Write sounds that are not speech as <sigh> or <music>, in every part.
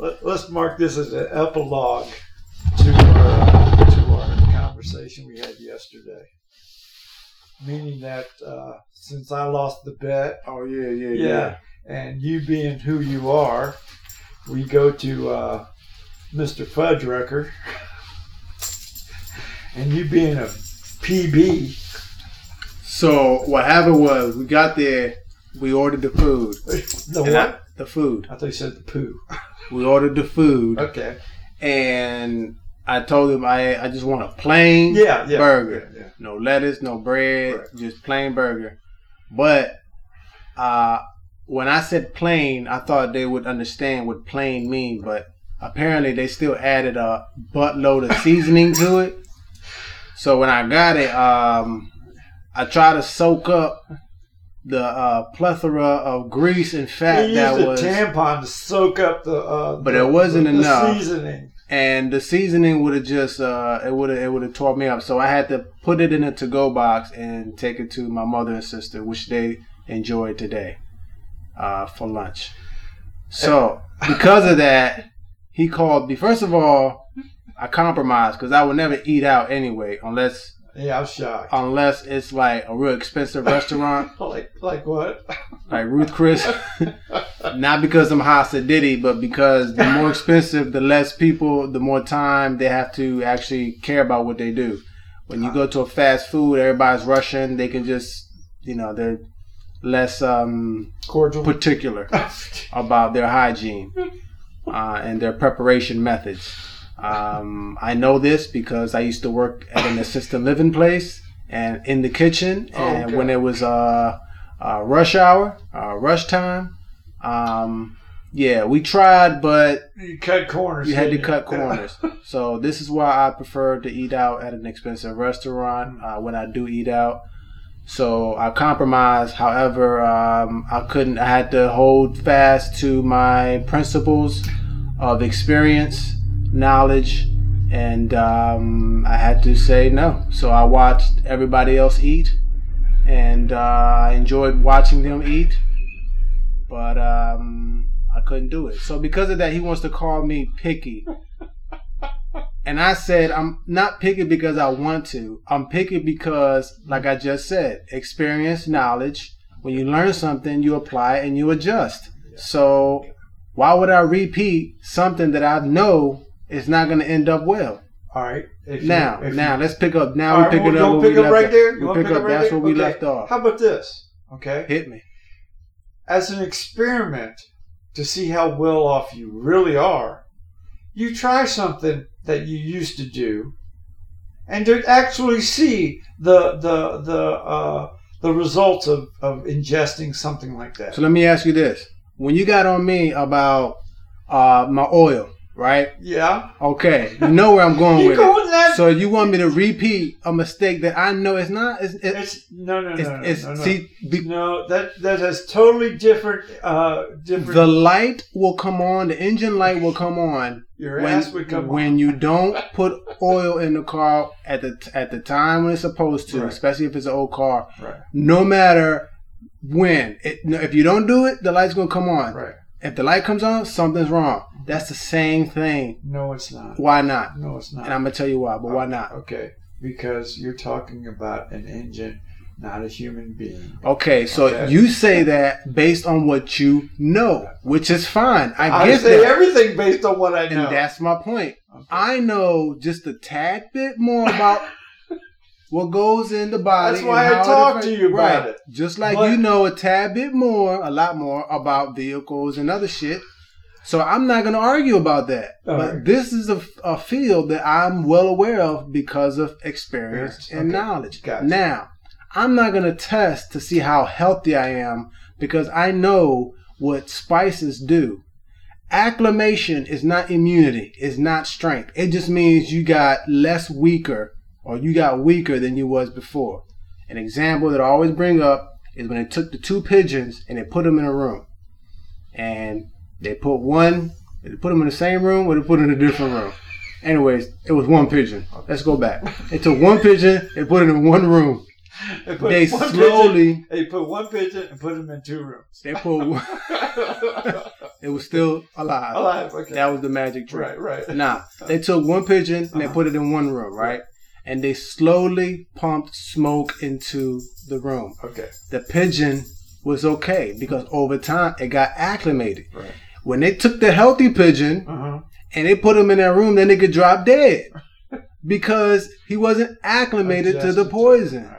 let, us mark this as an epilogue to our, to our conversation we had yesterday. Meaning that uh, since I lost the bet, oh yeah, yeah, yeah, yeah, and you being who you are, we go to uh, Mr. Fuddrucker, <laughs> and you being a PB. So what happened was we got there, we ordered the food. <laughs> the And what? I- the food. I thought you said the poo. <laughs> We ordered the food, Okay. and I told him I I just want a plain Yeah, yeah. burger. Yeah, yeah. no lettuce, no bread, Right. just plain burger. But uh, when I said plain, I thought they would understand what plain mean, but apparently they still added a buttload of seasoning to it. So when I got it, um, I tried to soak up the uh, plethora of grease and fat He that used a was, tampon to soak up the. Uh, But the- it wasn't the, the enough. seasoning. and the seasoning would have just uh, it would have it would have tore me up. So I had to put it in a to go box and take it to my mother and sister, which they enjoyed today uh, for lunch. So <laughs> because of that, he called me. First of all, I compromised because I would never eat out anyway, unless Yeah, I'm shocked. unless it's like a real expensive restaurant <laughs> like, like what? like Ruth Chris. <laughs> Not because I'm Hasa Diddy, but because the more expensive, the less people, the more time they have to actually care about what they do. When you go to a fast food, everybody's rushing. They can just, you know, they're less um, Cordial. particular <laughs> about their hygiene uh, and their preparation methods. Um, I know this because I used to work at an assisted living place and in the kitchen, Oh, and okay. when it was uh, uh, rush hour, uh, rush time, um, yeah, we tried, but you cut corners. you had to didn't cut <laughs> corners. so this is why I prefer to eat out at an expensive restaurant uh, when I do eat out. So I compromised. However, um, I couldn't. I had to hold fast to my principles of experience, knowledge, and um, I had to say no. So I watched everybody else eat, and uh, I enjoyed watching them eat. But um, I couldn't do it. So because of that, he wants to call me picky. And I said, I'm not picky because I want to. I'm picky because, like I just said, experience, knowledge. When you learn something, you apply and you adjust. So why would I repeat something that I know is not going to end up well? All right. If you- Now, you- now let's pick up. Now we pick well, it up. don't pick up right off. there. You We pick pick up. up right That's there? where we Okay. left off. How about this? Okay. Hit me. As an experiment to see how well off you really are, you try something that you used to do, and to actually see the the the uh, the results of, of ingesting something like that. So let me ask you this: When you got on me about uh, my oil, right? yeah. Okay, you know where I'm going <laughs> with it. So you want me to repeat a mistake that I know it's not? It's, it's, it's no no no it's, no, it's no, no. see be, no that that has totally different uh different. the light will come on, the engine light will come on your when ass would come when on. you <laughs> don't put oil in the car at the at the time when it's supposed to, Right. especially if it's an old car. Right. No matter when, it, if you don't do it, the light's gonna come on. Right. If the light comes on, something's wrong. That's the same thing. No, it's not. Why not? No, it's not. And I'm gonna tell you why, but why uh, not? Okay, because you're talking about an engine, not a human being. Okay, so Okay. you say that based on what you know, which is fine. I I, say that. everything based on what I know. and that's my point. Okay. I know just a tad bit more about what goes in the body. That's why I talk to you about right. it. Just like But- you know a tad bit more, a lot more about vehicles and other shit. So I'm not going to argue about that. All but right. this is a, a field that I'm well aware of because of experience Yes, and okay. knowledge. Gotcha. Now, I'm not going to test to see how healthy I am because I know what spices do. Acclimation is not immunity, it's not strength. It just means you got less weaker or you got weaker than you was before. An example that I always bring up is when they took the two pigeons and they put them in a room. And they put one, they put them in the same room or they put them in a different room. Anyways, it was one pigeon. Let's go back. They took one pigeon, and put it in one room. They put they one slowly Pigeon, they put one pigeon and put them in two rooms. they put one, <laughs> it was still alive. Alive. Okay. That was the magic trick. right. Right. Nah, they took one pigeon and they Uh-huh. put it in one room, right? And they slowly pumped smoke into the room. Okay. The pigeon was okay because over time it got acclimated. Right. When they took the healthy pigeon Uh huh. and they put him in that room, then they could drop dead <laughs> because he wasn't acclimated to the poison.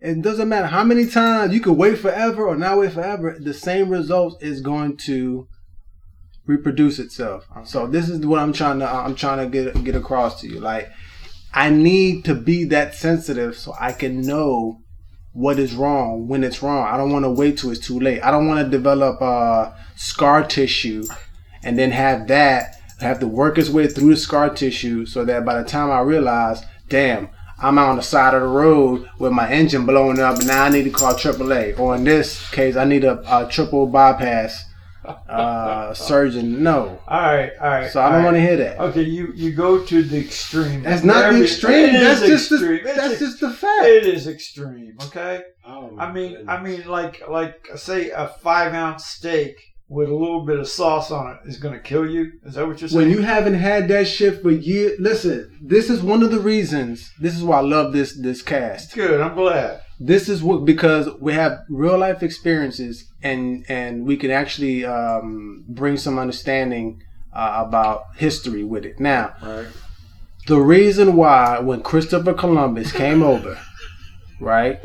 It doesn't matter how many times you could wait forever or not wait forever. The same result is going to reproduce itself. So this is what I'm trying to I'm trying to get get across to you. Like I need to be that sensitive so I can know what is wrong when it's wrong. I don't want to wait till it's too late. I don't want to develop uh, scar tissue and then have that have to work its way through the scar tissue so that by the time I realize, damn, I'm out on the side of the road with my engine blowing up and now I need to call AAA. Or in this case, I need a, a triple bypass uh, <laughs> surgeon. No. All right. All right. So I don't want to hear that. Okay, you you go to the extreme. That's not Every- the extreme. It That's is just the, extreme. It's that's ex- just the fact. it is extreme. Okay. Oh, I mean, I mean, like like say a five ounce steak with a little bit of sauce on it is going to kill you. Is that what you're saying? when you haven't had that shit for years, listen. This is one of the reasons. This is why I love this this cast. Good. I'm glad. This is what because we have real life experiences and and we can actually um, bring some understanding uh, about history with it. Now, Right. the reason why when Christopher Columbus came over, right?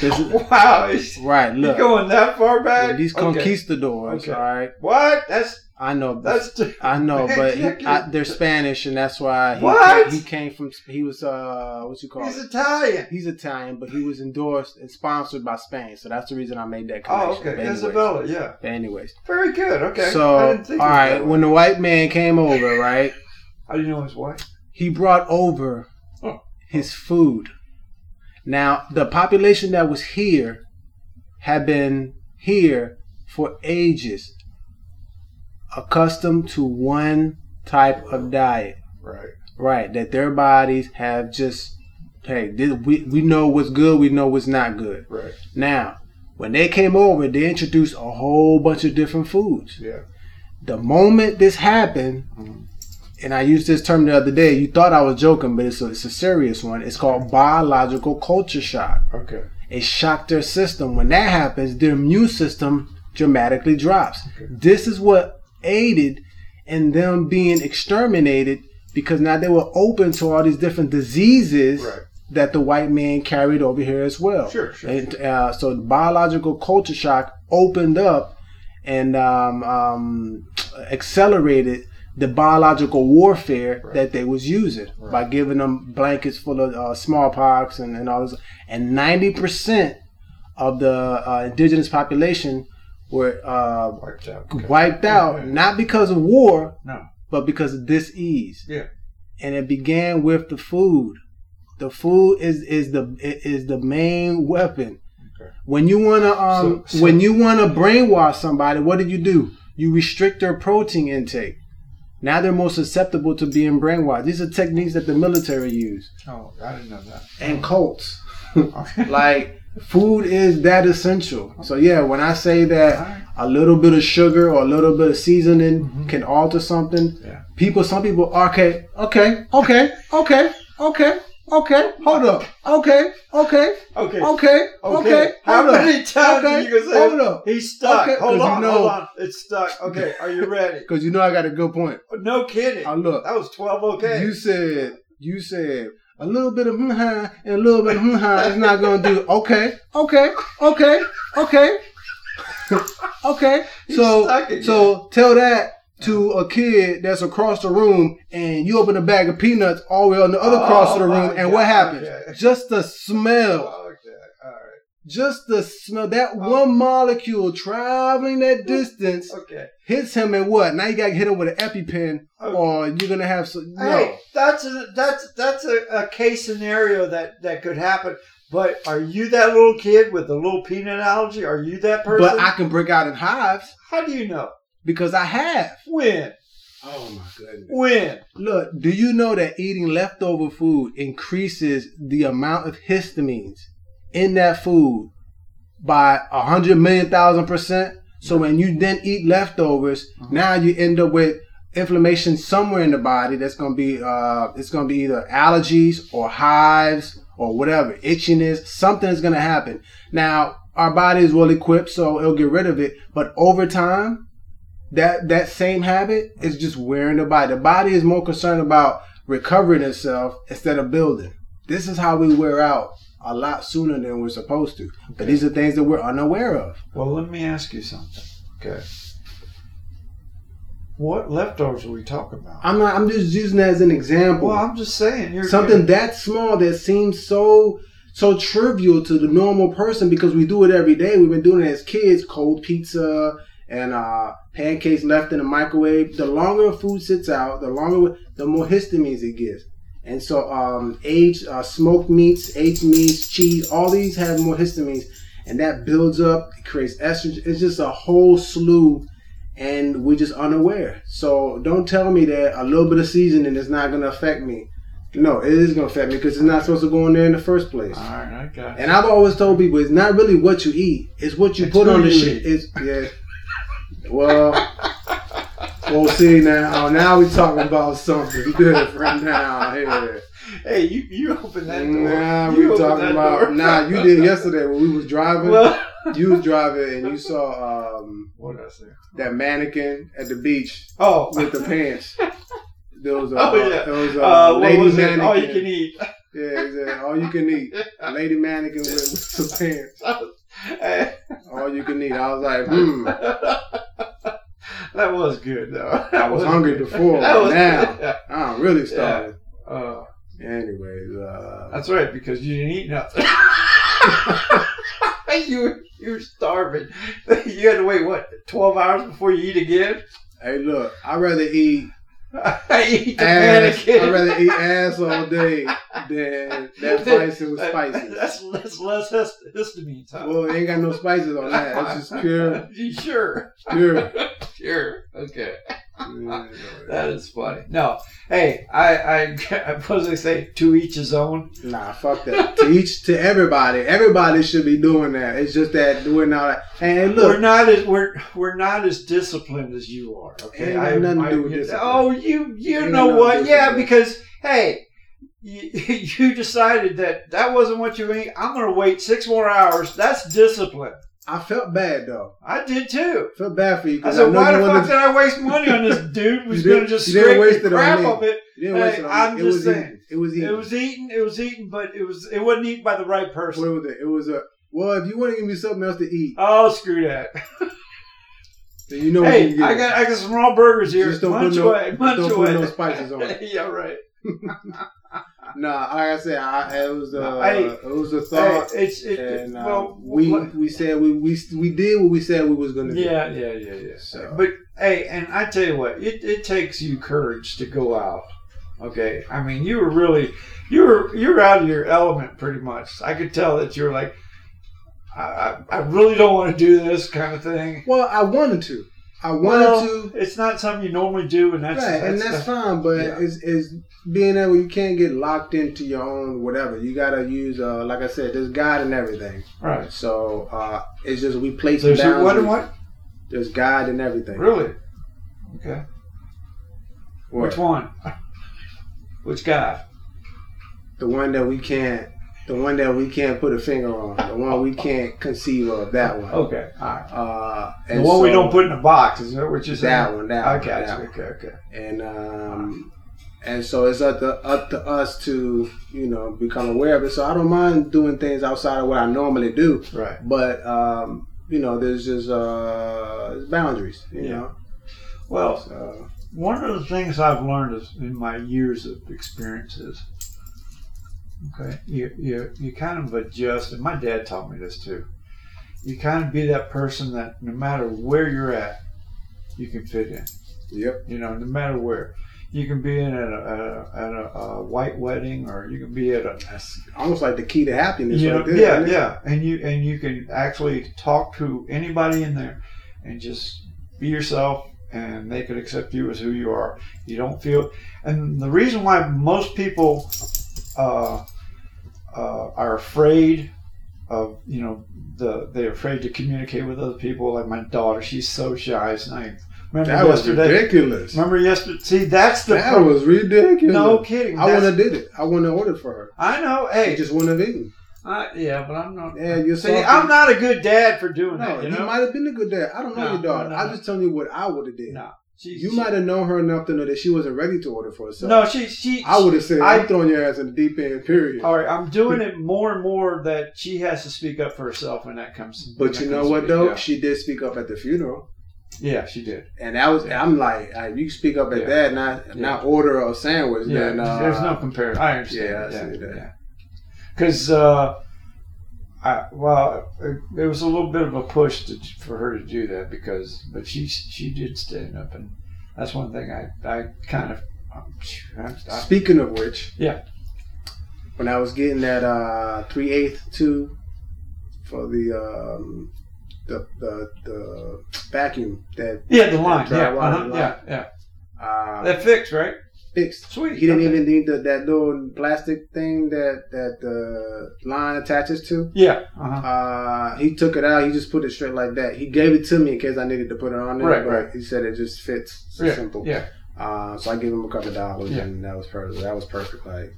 This is, <laughs> Wow. Right. you Look, going that far back? these Okay. conquistadors. Okay. All right. What? That's I know. that's. I know, but he, I, they're Spanish, and that's why he, What? he came from. He was uh, what's you call He's it? Italian. He's Italian, but he was endorsed and sponsored by Spain, so that's the reason I made that connection. Oh, okay. Anyways, Isabella. Yeah. but anyways, Very good. Okay. so I didn't think of it right, when the white man came over, right, <laughs> How do you know his wife? he brought over Oh. his food. Now, the population that was here had been here for ages, accustomed to one type of diet. Right. Right, that their bodies have just hey, this, we we know what's good, we know what's not good. Right. Now, when they came over, they introduced a whole bunch of different foods. Yeah. The moment this happened, Mhm. and I used this term the other day, you thought I was joking, but it's a, it's a serious one. It's called biological culture shock. Okay. It shocked their system. When that happens, their immune system dramatically drops. Okay. This is what aided in them being exterminated because now they were open to all these different diseases Right. that the white man carried over here as well. Sure, sure. And uh, so the biological culture shock opened up and um, um, accelerated the biological warfare Right. that they was using Right. by giving them blankets full of uh, smallpox and, and all this. And ninety percent of the uh, indigenous population were uh, Wiped out. Okay. wiped out, Okay. not because of war, No. but because of disease. Yeah. And it began with the food. The food is is the is the main weapon. Okay. When you wanna um So- so- when you wanna brainwash somebody, what do you do? You restrict their protein intake. Now they're more susceptible to being brainwashed. These are techniques that the military use Oh, I didn't know that. and cults. <laughs> Like food is that essential. So yeah, when I say that a little bit of sugar or a little bit of seasoning Mhm. can alter something, Yeah. people, some people, okay, okay, okay, okay, okay, okay, hold up, okay, okay, Okay. okay, okay, How many times okay, are you gonna say hold up, he's stuck? Okay, hold 'cause you on, know- hold on. It's stuck. Okay, are you ready? <laughs> because you know I got a good point. no kidding. Now look, That was twelve. Okay. you said, you said. A little bit of hmm and a little bit of hmm is not gonna do. Okay, okay, okay, okay, <laughs> okay. So, so tell that to a kid that's across the room, and you open a bag of peanuts all the way on the other Oh, cross of the room, my and what happens? Just the smell, Okay. All right. just the smell. That Oh. one molecule traveling that distance Okay. hits him, and what? Now you gotta hit him with an EpiPen, Okay. or you're gonna have some. No. Hey, that's a, that's that's a, a case scenario that that could happen. But are you that little kid with the little peanut allergy? Are you that person? But I can break out in hives How do you know? because I have. When? Oh my goodness. When? Look, do you know that eating leftover food increases the amount of histamines in that food by a hundred million thousand percent. So when you then eat leftovers, now you end up with inflammation somewhere in the body that's going to be uh, it's going to be either allergies or hives or whatever itchiness something is going to happen. Now our body is well equipped so it'll get rid of it but over time that that same habit is just wearing the body. The body is more concerned about recovering itself instead of building. This is how we wear out a lot sooner than we're supposed to but these are things that we're unaware of Well, let me ask you something. Okay. What leftovers are we talking about? i'm not i'm just using that as an example well, I'm just saying you're something that small that seems so so trivial to the normal person because we do it every day. We've been doing it as kids, cold pizza and uh, pancakes left in the microwave. The longer food sits out, the longer the more histamines it gives. And so, um, aged uh, smoked meats, aged meats, cheese, all these have more histamines, and that builds up. It creates estrogen. It's just a whole slew, and we're just unaware. So don't tell me that a little bit of seasoning is not going to affect me. No, it is going to affect me because it's not supposed to go in there in the first place. All right, I got. And I've always told people it's not really what you eat; it's what you It's put on the shit. It's yeah. Well, <laughs> well, see now. Now we talking about something different now. Here, Hey, you you open that door. now You we open talking about. door. Nah, you did yesterday when we was driving. well, you was driving and you saw um, what did I say? that mannequin at the beach Oh, with the pants. There was a, Oh, yeah. there was a uh, what lady was it? mannequin. All you can eat. Yeah, it said, all you can eat. A lady mannequin with, with some pants. <laughs> All you can eat. I was like, hmm. That was good though. <laughs> I was hungry before, That was now. good. <laughs> I'm really starving. Uh, Anyways, uh, that's right because you didn't eat nothing. <laughs> you you were starving. You had to wait what twelve hours before you eat again. hey, look, I'd rather eat I eat the ass. I'd rather eat ass all day than that bison with spices. That's, that's less hist- histamine. Huh? Well, it ain't got no spices on that. It's just pure, <laughs> sure? pure. <laughs> Sure. Okay. That is funny. No. Hey, I, I, <laughs> what was they say? To each his own. Nah, fuck that. to each, to everybody, everybody should be doing that. It's just that we're not. And We're look, not as we're we're not as disciplined as you are. Okay. I, nothing to do with discipline. Oh, you you Ain't know what? Yeah, because hey, you, <laughs> you decided that that wasn't what you ate. I'm gonna wait six more hours. That's discipline. I felt bad though. I did too. I felt bad for you I said, I, why the fuck did I waste money on this <laughs> dude who's You didn't- gonna just scrape waste the it on crap me. of it? You didn't waste it on I'm me. just it was saying. eaten. It was eaten. It was eaten. It was eaten, but it was it wasn't eaten by the right person. What was it? It was a. Well, if you want to give me something else to eat, Oh, screw that. <laughs> then you know what you Hey. I got I got some raw burgers here. Just don't put munch no- away, munch don't put no spices on it. <laughs> yeah, right. Nah, like I said, I, it was a, it was a Hey, thought, it's it, and uh, well we what- we said we, we we did what we said we was gonna do. yeah yeah yeah yeah. So- But hey, and I tell you what, it, it takes you courage to go out. Okay, I mean you were really you were you were out of your element pretty much. I could tell that you were like, I I, I really don't want to do this kind of thing. Well, I wanted to. I wanted Well, to. it's not something you normally do, and that's right, and that's fine, but yeah. being able you can't get locked into your own whatever. You gotta use, uh, like I said, there's God and everything. right. So uh, it's just we place There's boundaries. what and what? There's God and everything. Really? Okay. What? Which one? <laughs> Which God? The one that we can't, the one that we can't put a finger on, the one we can't conceive of. That one. Okay, all right. Uh, The and one we don't put in a box, is that what you're saying? That one, that I one, got that you. one. Okay, okay. and um, and so it's up to up to us to you know become aware of it. So I don't mind doing things outside of what I normally do, Right. but um, you know, there's just uh, boundaries. You Yeah. know, Well, so, one of the things I've learned is in my years of experiences, okay, you, you, you kind of adjust, and my dad taught me this too. You kind of be that person that no matter where you're at, you can fit in. yep, You know, no matter where. You can be in at a, at a, at a, a white wedding, or you can be at a that's almost like the key to happiness. you know, right there, yeah, yeah, and you and you can actually talk to anybody in there, and just be yourself, and they can accept you as who you are. You don't feel, and the reason why most people uh, uh, are afraid of you know the they're afraid to communicate with other people. Like my daughter, she's so shy. It's not, remember That was yesterday? ridiculous. Remember yesterday? See, that's the That pro- was ridiculous. no kidding. I wouldn't have did it. I wouldn't have ordered for her. I know. Hey, She just wouldn't have eaten. I, yeah, but I'm not. Yeah, you're See, salty. I'm not a good dad for doing No, that. You you, might have been a good dad. I don't know No, your daughter. no, I'm just telling you what I would have did. no, she, You she- might have known her enough to know that she wasn't ready to order for herself. No, she she. I would have said, I- I'm throwing your ass in the deep end, period. All right, I'm doing it more and more that she has to speak up for herself when that comes. But you know what, though? Yeah. She did speak up at the funeral. yeah, she did. And that was, I'm like, uh, you speak up at Yeah. that, not not order a sandwich. Yeah, then, uh, there's no comparison. I understand. yeah, I Yeah, see that. yeah. Because, uh, I well, it, it was a little bit of a push to, for her to do that because, but she she did stand up, and that's one thing I I kind of. I, I, Speaking of which, Yeah. when I was getting that uh, three eighth two for the um, the, the the vacuum that yeah, the line. Yeah, uh-huh, line. yeah, yeah. uh, That fixed, right? Fixed. Sweet. He didn't okay. even need the, that little plastic thing that that the line attaches to. Yeah. Uh-huh. Uh, he took it out. He just put it straight like that. He gave it to me in case I needed to put it on there. Right, but right. He said it just fits. So Yeah. simple. Yeah. Uh, so I gave him a couple of dollars, Yeah. and that was perfect. That was perfect. Like,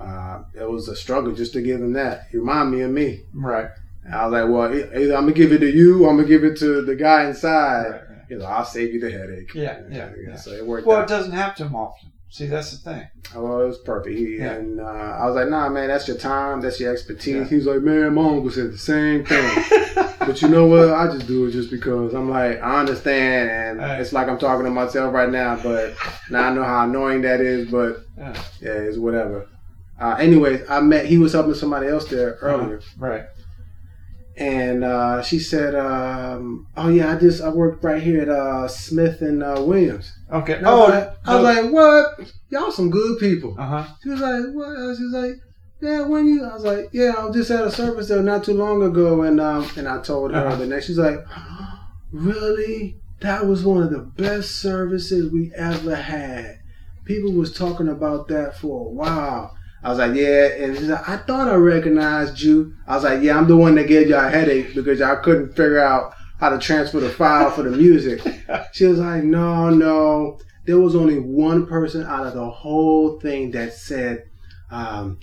uh, it was a struggle just to give him that. He reminded me of me. Right. And I was like, well, either I'm gonna give it to you, or I'm gonna give it to the guy inside. Right. like, I'll save you the headache. Yeah, yeah, yeah. So it worked Well, it doesn't happen often. See, that's the thing. Well, it was perfect. He, Yeah. And uh, I was like, nah, man, that's your time, that's your expertise. Yeah. He was like, man, my uncle said the same thing. <laughs> but you know what? I just do it just because I'm like, I understand, and Right. it's like I'm talking to myself right now. But now I know how annoying that is. But Yeah. yeah, it's whatever. Uh, anyways, I met. He was helping somebody else there earlier, Right. And uh, she said, um, "Oh yeah, I just I worked right here at uh, Smith and uh, Williams." Okay. And I was Oh, like, I was like, "What? Y'all some good people." uh huh. She was like, "What?" She was like, "Yeah, when you?" I was like, "Yeah, I was just at a service there not too long ago," and um, and I told her Uh-huh. the next. She's like, "Really? That was one of the best services we ever had. People was talking about that for a while." I was like, "Yeah," and she's like, "I thought I recognized you." I was like, "Yeah, I'm the one that gave y'all a headache because y'all couldn't figure out how to transfer the file for the music." <laughs> She was like, "No, no." There was only one person out of the whole thing that said, um,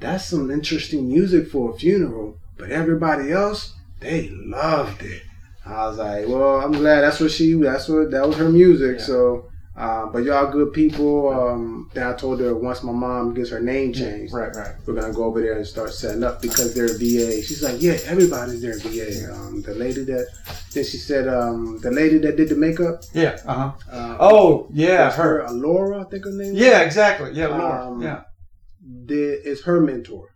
"That's some interesting music for a funeral," but everybody else they loved it. I was like, "Well, I'm glad that's what she. That's what that was her music." Yeah. So, uh, but y'all good people. Um, then I told her once my mom gets her name changed, Right. Right. we're gonna go over there and start setting up because they're VA. She's like, yeah, everybody's there VA. Um, the lady that then she said, um, the lady that did the makeup. Yeah. Uh huh. Uh, Oh, yeah. her Her. Alora, I think her name. Yeah. Exactly. Yeah. Laura. Um, yeah. did is her mentor.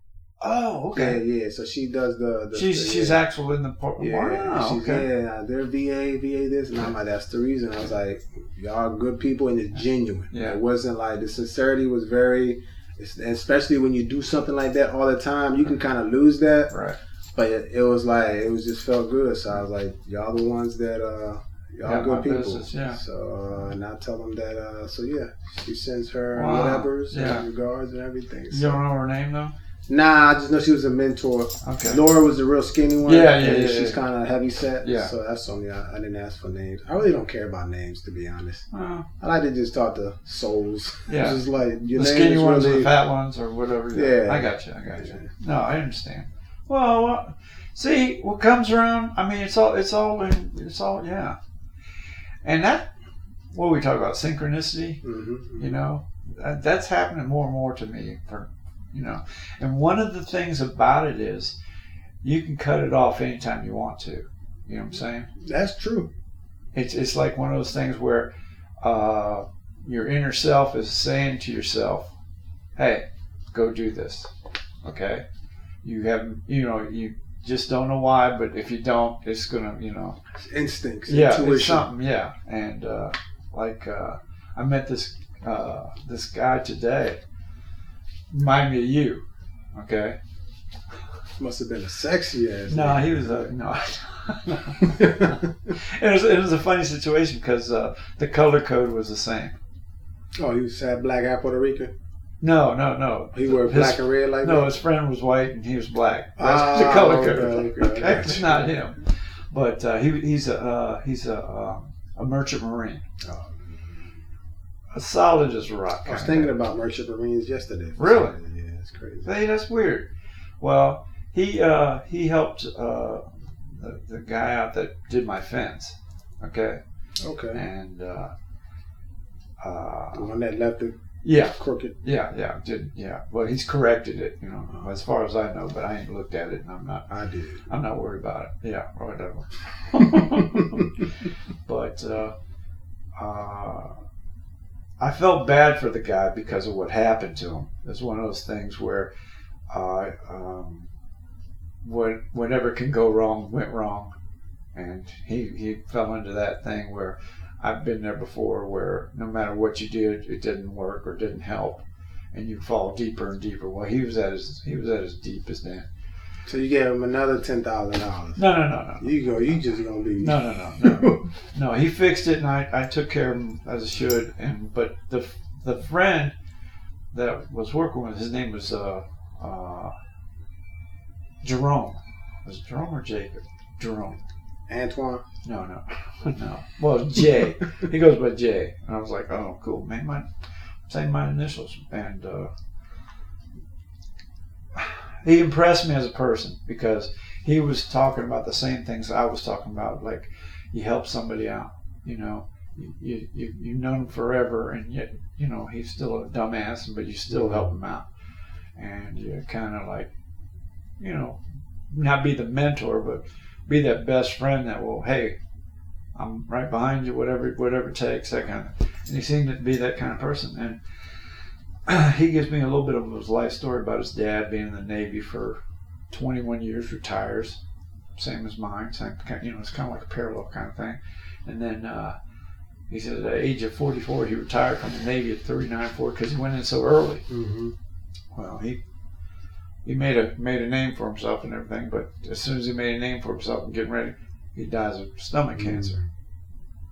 Oh, okay. Yeah, yeah. So she does the. the She's the, she's yeah. actual in the part. Yeah, wow. she's okay. yeah, they're VA, VA this, and I'm like, that's the reason. I was like, y'all good people, and it's genuine. Yeah. it wasn't like the sincerity was very, especially when you do something like that all the time, you can kind of lose that. Right. But it, it was like it was just felt good. So I was like, y'all the ones that uh, y'all Got good people. business, yeah. So uh, and I tell them that. Uh, so yeah, she sends her Wow, whatever's yeah. and regards and everything. You don't know her name though. Nah, I just know she was a mentor. Okay. Laura was the real skinny one. Yeah, yeah, yeah, She's yeah. kind of heavy set. Yeah. So that's only I, I didn't ask for names. I really don't care about names to be honest. Oh, I like to just talk to souls. <laughs> Yeah. just like your the skinny ones or the fat ones or whatever. Yeah. I got you. I got you. No, I understand. Well, see, what comes around. I mean, it's all. It's all. In, it's all. Yeah. And that. What we talk about synchronicity. Mhm. You know, that, that's happening more and more to me. For you know, and one of the things about it is, you can cut it off anytime you want to. You know what I'm saying? That's true. It's it's like one of those things where uh, your inner self is saying to yourself, "Hey, go do this." Okay, you have you know you just don't know why, but if you don't, it's gonna you know Instincts. yeah, it's Intuition. something yeah. And uh, like uh, I met this uh, this guy today, remind me of you. Okay, Must have been a sexy ass. no, he was a no. <laughs> it was it was a funny situation because uh, the color code was the same. oh, he was had black eye Puerto Rican. No, no, no. He wore black and red like No, that. his friend was white and he was black. That's Ah, the color okay, code. okay, <laughs> Okay, I not him. But uh, he, he's a uh, he's a uh, a merchant marine, Oh. As solid as rock. I was thinking guy. about Merchant Marines yesterday. Really? Yeah, it's crazy. Hey, that's weird. Well, he uh, he helped uh, the, the guy out that did my fence. Okay, Okay. and uh, uh, The one that left it yeah, crooked. yeah, yeah, did yeah. Well, he's corrected it, you know, as far as I know, but I ain't looked at it, and I'm not I did. I'm not worried about it. Yeah, whatever. <laughs> <laughs> but uh, uh, I felt bad for the guy because of what happened to him. It's one of those things where uh, um, what whatever can go wrong went wrong, and he he fell into that thing where I've been there before, where no matter what you did, it didn't work or didn't help, and you fall deeper and deeper. Well, he was at his he was at his deepest then. So you gave him another ten thousand dollars. No, no, no, no. You go. You just gonna be. No, no, no, no, <laughs> no. He fixed it, and I, I took care of him as I should. And but the the friend that was working with his name was uh, uh, Jerome. Was it Jerome or Jacob? Jerome. Antoine. No, no, <laughs> no. Well, Jay. he goes by Jay, and I was like, oh, cool, man. My same my initials, and uh, he impressed me as a person because he was talking about the same things I was talking about. Like, you help somebody out, you know. You, you, you you've known him forever, and yet you know he's still a dumbass, but you still help him out, and you kind of like, you know, not be the mentor, but be that best friend that will, hey, I'm right behind you, whatever whatever it takes, that kind of. And he seemed to be that kind of person. And <clears throat> he gives me a little bit of his life story about his dad being in the Navy for 21 years, retires, same as mine. Same, kind- you know, it's kind of like a parallel kind of thing. And then uh, he said at the age of 44, he retired from the Navy at 39, 40 because he went in so early. Mm-hmm. Well, he he made a made a name for himself and everything, but as soon as he made a name for himself and getting ready, he dies of stomach cancer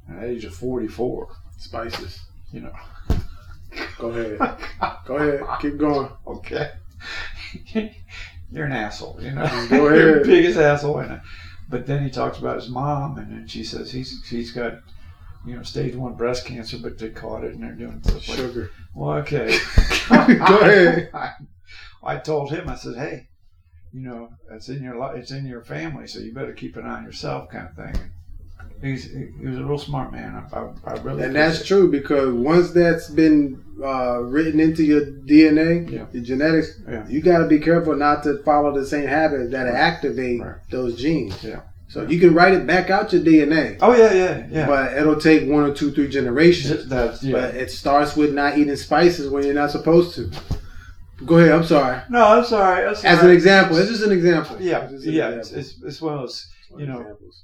at the age of 44. Spices. You know. Go ahead. Go ahead. Keep going. okay. <laughs> You're an asshole, you know. Go <laughs> You're the ahead. biggest asshole in it. But then he talks about his mom, and then she says he's he's got, you know, stage one breast cancer, but they caught it and they're doing stuff like. Sugar. Well, okay. <laughs> Go ahead. I, I told him, I said, hey, you know, it's in your it's in your family, so you better keep an eye on yourself, kind of thing. He's he, was a real smart man. I, I, I really And that's appreciate true because once that's been uh, written into your DNA, Yeah. your genetics, Yeah. you got to be careful not to follow the same habits that activate Right. those genes. Yeah. So you can write it back out your DNA, Oh yeah, yeah, yeah. but it'll take one or two, three generations. that's yeah. But it starts with not eating spices when you're not supposed to. Go ahead. I'm sorry. no, I'm sorry. That's As an example, it's just an example. Yeah, It's yeah. example. It's, it's it's one of those you know, examples.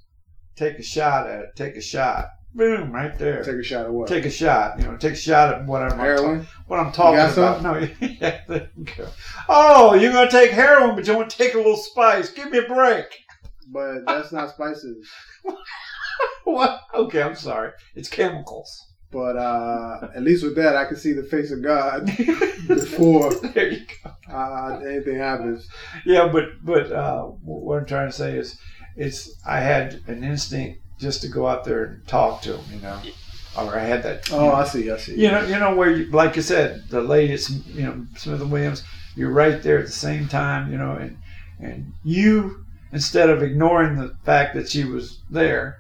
Take a shot at it. Take a shot. Boom, right there. take a shot of what? Take a shot. You know, take a shot at whatever. I'm Heroin. ta- what I'm talking about. some? No, <laughs> yeah, there you go. Oh, you're gonna take heroin, but you want to take a little spice. Give me a break. But that's not spices. <laughs> What? Okay, I'm sorry. It's chemicals. But uh, at least with that, I can see the face of God <laughs> before there you go. uh, anything happens. Yeah, but but uh, what I'm trying to say is, it's I had an instinct just to go out there and talk to him, you know, or I had that. Oh, I see. I see. you know, you know where, you, like you said, the Sm- you know, Smith and Williams, you're right there at the same time, you know, and and you instead of ignoring the fact that she was there,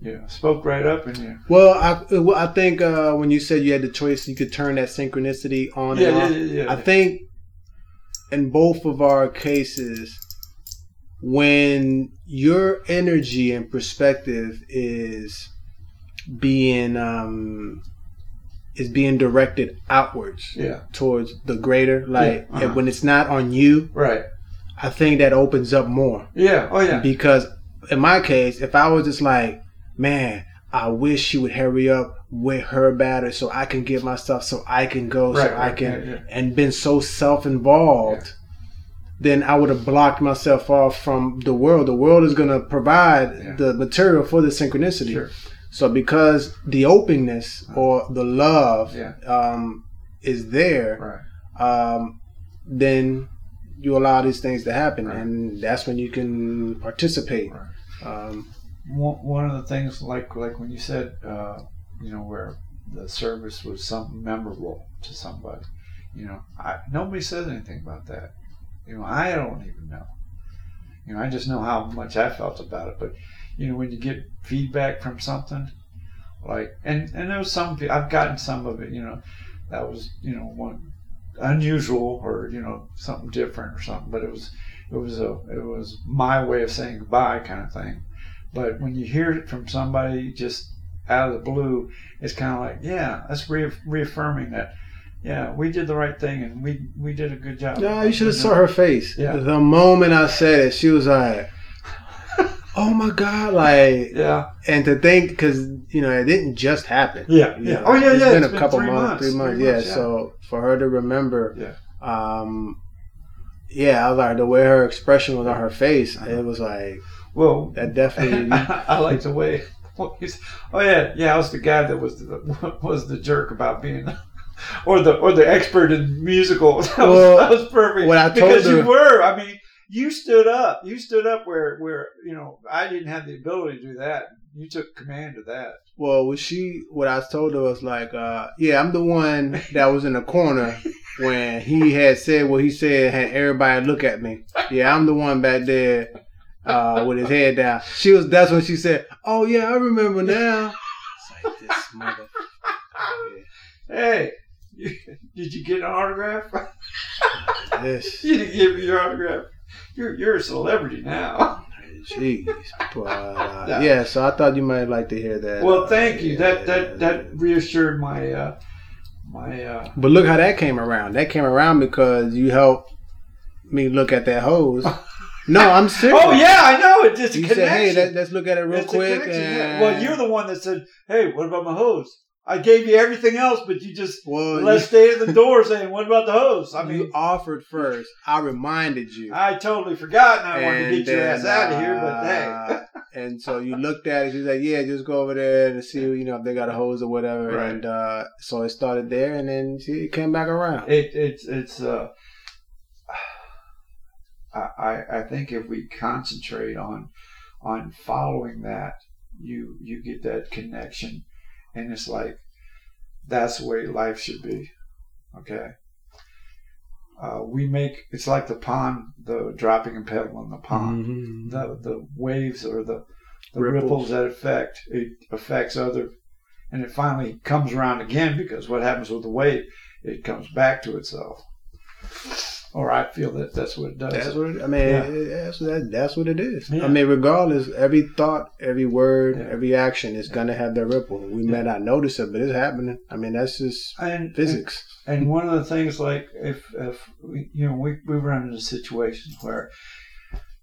you know, spoke right up and you. Well, I well, I think uh, when you said you had the choice, you could turn that synchronicity on Yeah, and yeah, off. yeah, yeah. I think in both of our cases, when your energy and perspective is being um, is being directed outwards yeah, towards the greater, like Yeah, uh-huh. when it's not on you, right. I think that opens up more. Yeah. Oh yeah. Because in my case, if I was just like, man, I wish she would hurry up with her batter so I can get my stuff, so I can go, Right, so I can, yeah, and been so self involved, then I would have blocked myself off from the world. The world is going to provide Yeah. the material for the synchronicity. Sure. So because the openness or the love Yeah. um, is there, Right. um, then you allow these things to happen, Right. and that's when you can participate. Right. Um, one, one of the things like like when you said uh, you know where the service was something memorable to somebody you know I, nobody says anything about that you know i don't even know. You know i just know how much i felt about it. But you know when you get feedback from something like and and there was some i've gotten some of it you know. That was you know one unusual or you know something different or something. But it was it was a it was my way of saying goodbye kind of thing. But when you hear it from somebody just out of the blue, it's kind of like, yeah, that's re- reaffirming that, yeah, we did the right thing and we we did a good job. no, you should have saw her face. Yeah. The moment I said it, she was like, <laughs> "Oh my god!" Like, Yeah, and to think because you know it didn't just happen. yeah, You yeah. know, Oh yeah, it's yeah. been it's a couple three months, three months, three yeah, So for her to remember, Yeah. um, yeah, I was like the way her expression was on her face, Uh-huh. it was like well, that definitely. <laughs> I like the way. <laughs> Oh yeah, yeah. I was the guy that was the was the jerk about being, <laughs> or the or the expert in musical. <laughs> That was, that was perfect. what I told because you were. I mean, you stood up. You stood up where where you know I didn't have the ability to do that. You took command of that. well, she, what I told her was like, uh, yeah, I'm the one that was in the corner when he had said what he said, had everybody look at me. Yeah, I'm the one back there. Uh, with his head down. She was. That's when she said, "Oh yeah, I remember now." It's like this mother. Hey, you, <laughs> did you get an autograph? <laughs> Yes. <laughs> you didn't give me your autograph. You're you're a celebrity now. Jeez. But, uh, Yeah. yeah, so I thought you might like to hear that. Well, Uh, thank you. That yeah. that that reassured my uh, my. Uh, But look how that came around. That came around because you helped me look at that hose. No, I'm serious. oh yeah, I know. It just You said, hey, let, let's look at it real It's quick. connection, yeah. Well, you're the one that said, "Hey, what about my hose?" I gave you everything else, but you just well, you, stay at the door saying, "What about the hose?" I mean, you offered first. I reminded you. I totally forgot, and I wanted to And get your then, ass out of here. But uh, hey, <laughs> and so you looked at it. She's like, "Yeah, just go over there and see, you know, if they got a hose or whatever." Right. And uh, so it started there, and then she came back around. it, it's it's uh, I I- I think if we concentrate on on following that, you you get that connection, and it's like that's the way life should be. Okay. Uh, we make it's like the pond, the dropping a pebble in the pond. Mhm. The the waves or the the Ripples. ripples that affect it affects other, and it finally comes around again because what happens with the wave, it comes back to itself. Or I feel that that's what it does. That's what it, I mean. Yeah. that's that, that's what it is. Yeah. I mean, regardless, every thought, every word, Yeah. every action is gonna have that ripple. We may not notice it, but it's happening. I mean, that's just and physics. And one of the things, like if if we, you know, we we run into situations where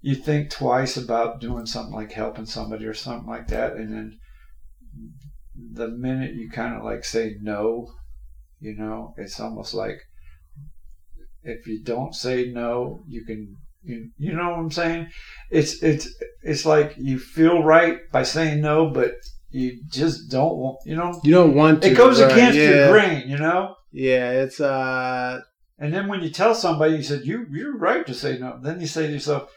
you think twice about doing something like helping somebody or something like that, and then the minute you kind of like say no, you know, it's almost like if you don't say no, you can. You, you know what I'm saying? It's it's it's like you feel right by saying no, but you just don't want. You know, You don't want to. it goes right? against yeah. your grain. You know. Yeah, it's uh, And then when you tell somebody, you said, you, you're right to say no. Then you say to yourself,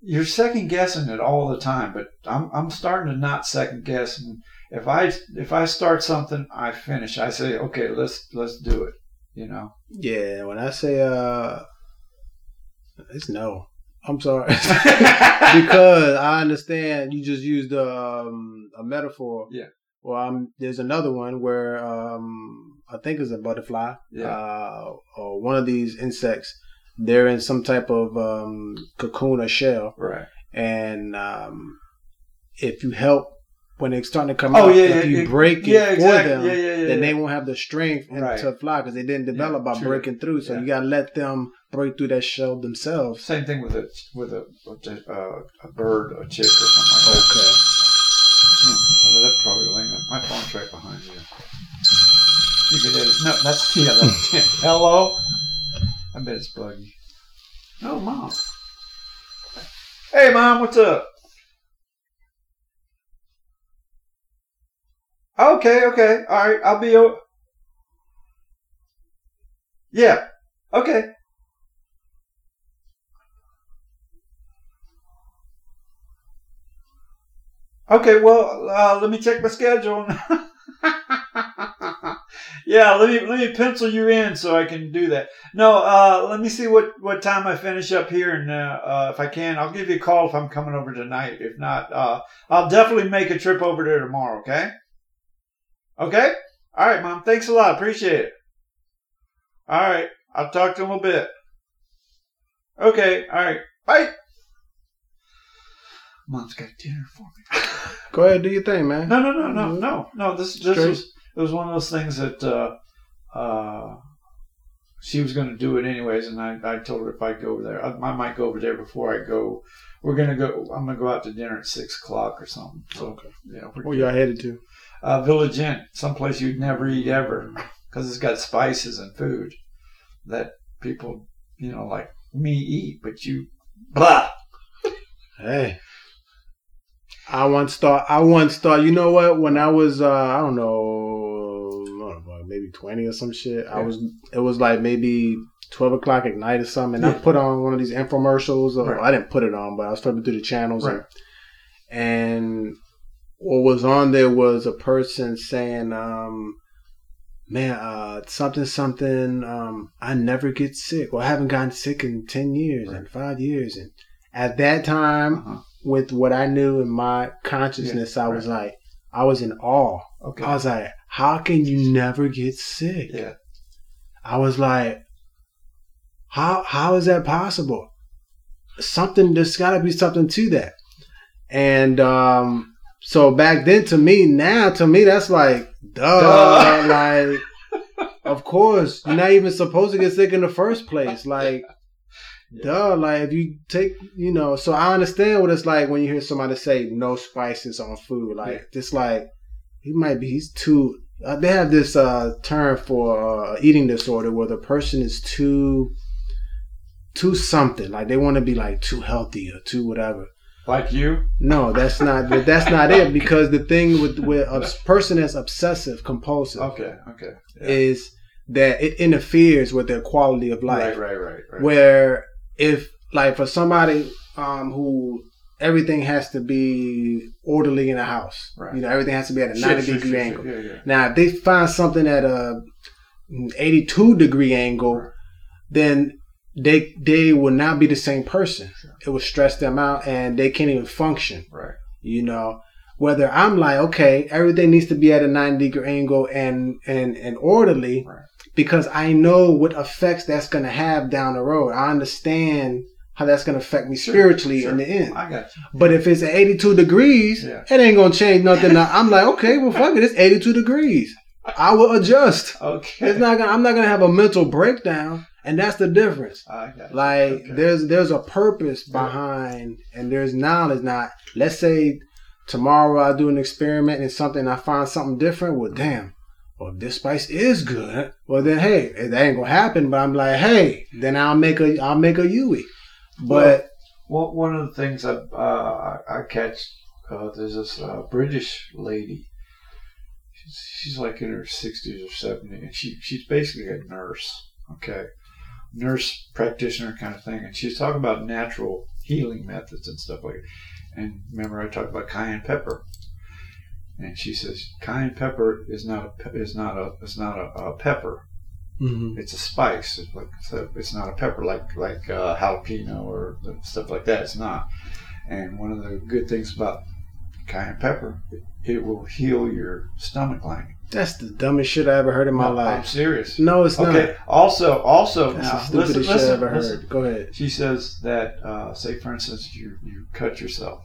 you're second guessing it all the time, but I'm, I'm starting to not second guess. And if I, if I start something, I finish. I say, okay, let's, let's do it. You know? yeah. When I say uh, it's no. I'm sorry <laughs> because I understand you just used um, a metaphor. Yeah. Well, um, there's another one where um, I think it's a butterfly. Yeah. Uh, or one of these insects. They're in some type of um, cocoon or shell, Right. and um, if you help when they're starting to come Oh, out, yeah, if you yeah. break it Yeah, for exactly. them, Yeah, then they won't have the strength Right. to fly because they didn't develop by true. breaking through. So you gotta let them break through that shell themselves. Same thing with a, with a, a, uh, a bird, a chick or something like that. Okay. Well, that probably up. My phone's right behind you. You can could edit. No, that's. <laughs> That's, yeah. Hello. I bet it's buggy. No, mom. Hey, mom. What's up? Okay, okay. All right. I'll be. O- Yeah. Okay. Okay, well, uh, let me check my schedule. <laughs> yeah, let me let me pencil you in so I can do that. No, uh, let me see what what time I finish up here, and uh, uh, if I can, I'll give you a call if I'm coming over tonight. If not, uh, I'll definitely make a trip over there tomorrow. Okay. Okay. All right, mom. Thanks a lot. Appreciate it. All right. I'll talk to him a bit. Okay. All right. Bye. Mom's got dinner for me. <sighs> Go ahead, do your thing, man. No, no, no, no, no, no. This this Straight. was it was one of those things that uh, uh, she was going to do it anyways, and I, I told her if I go over there, I, I might go over there before I go. We're gonna go. I'm gonna go out to dinner at six o'clock or something. So Okay. yeah, we're Where y'all headed to? Uh, Village Inn, someplace you'd never eat ever, because it's got spices and food that people, you know, like me eat, but you, blah. Hey. I once thought I once thought, you know what, when I was uh I don't know, I don't know maybe twenty or some shit. I was it was like maybe twelve o'clock at night or something, and I put on one of these infomercials. Or, Right. I didn't put it on, but I was flipping through the channels Right. and, and what was on there was a person saying, um, man, uh, something, something, um, I never get sick. Well, I haven't gotten sick in 10 years and five years. And at that time, Uh-huh. with what I knew in my consciousness, I was like, I was in awe. Okay. I was like, how can you never get sick? yeah. I was like, how how is that possible? Something there's got to be something to that. And um, so back then, to me, now to me, that's like, duh, Duh. <laughs> like, of course, you're not even supposed to get sick in the first place, like. Duh, like if you take, you know, so I understand what it's like when you hear somebody say no spices on food. Like, Yeah. just like he might be, he's too. Uh, they have this uh, term for uh, eating disorder where the person is too, too something. Like they want to be like too healthy or too whatever. Like you? No, that's not. that's not it. Because the thing with with a person that's obsessive compulsive Okay. Okay. Yeah. is that it interferes with their quality of life Right. Right. Right. Right. where if like for somebody um who everything has to be orderly in a house Right. you know everything has to be at a Sure, 90 sure, degree sure, angle sure, Yeah. Yeah. now if they find something at a 82 degree angle Right. then they they will not be the same person Sure. it will stress them out and they can't even function Right. you know whether i'm like okay everything needs to be at a 90 degree angle and and and orderly Right. because i know what effects that's going to have down the road i understand how that's going to affect me Sure, spiritually sure. in the end I got you. but if it's at 82 degrees Yeah. it ain't going to change nothing i'm like okay well fuck it it's 82 degrees i will adjust <laughs> Okay. it's not gonna i'm not going to have a mental breakdown and that's the difference you. like Okay. there's there's a purpose behind and there's knowledge. Not let's say tomorrow I do an experiment and something I find something different. Well, damn. Well, this spice is good, well then hey, that ain't gonna happen. But I'm like, hey, then I'll make a I'll make a Yui. But Well, one of the things I uh, I I catch uh, there's this uh, British lady. She's, she's like in her sixties or seventies, and she she's basically a nurse. Okay, nurse practitioner kind of thing, and she's talking about natural healing methods and stuff like. That. And remember, I talked about cayenne pepper, and she says cayenne pepper is not a is not a is not a, a pepper Mhm. it's a spice. It's like so it's not a pepper like like uh, jalapeno or stuff like that. It's not. And one of the good things about cayenne pepper, it, it will heal your stomach lining. That's the dumbest shit I ever heard in my No, I'm serious. No, it's not. Okay. Also, also That's now the stupidest listen, shit listen, I ever listen. heard. Go ahead. She says that, uh, say for instance, you you cut yourself.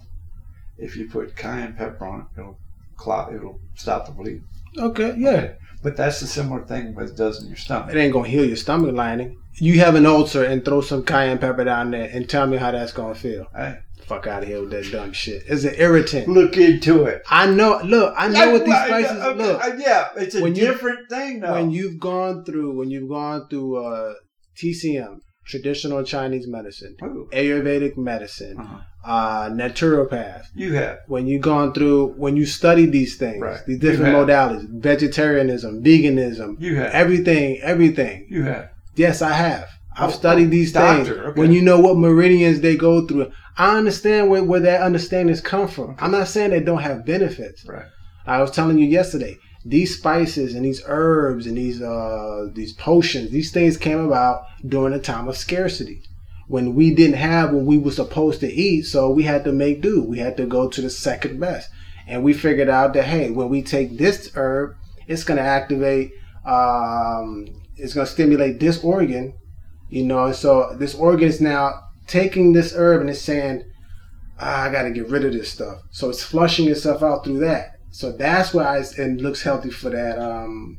If you put cayenne pepper on it, it'll clot. It'll stop the bleeding. Okay, yeah. Okay. But that's the similar thing it does in your stomach. It ain't gonna heal your stomach lining. You have an ulcer and throw some cayenne pepper down there and tell me how that's gonna feel. Hey, Fuck out of here with that dumb shit. It's an irritant. look into it. I know. Look, I know what these spices. Okay, Look, uh, yeah, it's a when you- different thing though. when you've gone through, when you've gone through uh, TCM, traditional Chinese medicine, Ooh, Ayurvedic medicine, uh-huh. uh, naturopath. You have When you've gone through, when you study these things, Right. these different modalities, vegetarianism, veganism, you have everything, everything. you have Yes, I have. I've Oh, studied these things. okay. When you know what meridians they go through, I understand where, where that understandings come from. I'm not saying they don't have benefits. Right. I was telling you yesterday, these spices and these herbs and these uh these potions, these things came about during a time of scarcity. When we didn't have what we were supposed to eat, so we had to make do. We had to go to the second best. And we figured out that hey, when we take this herb, it's gonna activate um it's gonna stimulate this organ, you know, so this organ is now taking this herb and it's saying, ah, I got to get rid of this stuff. So it's flushing itself out through that. So that's why it looks healthy for that um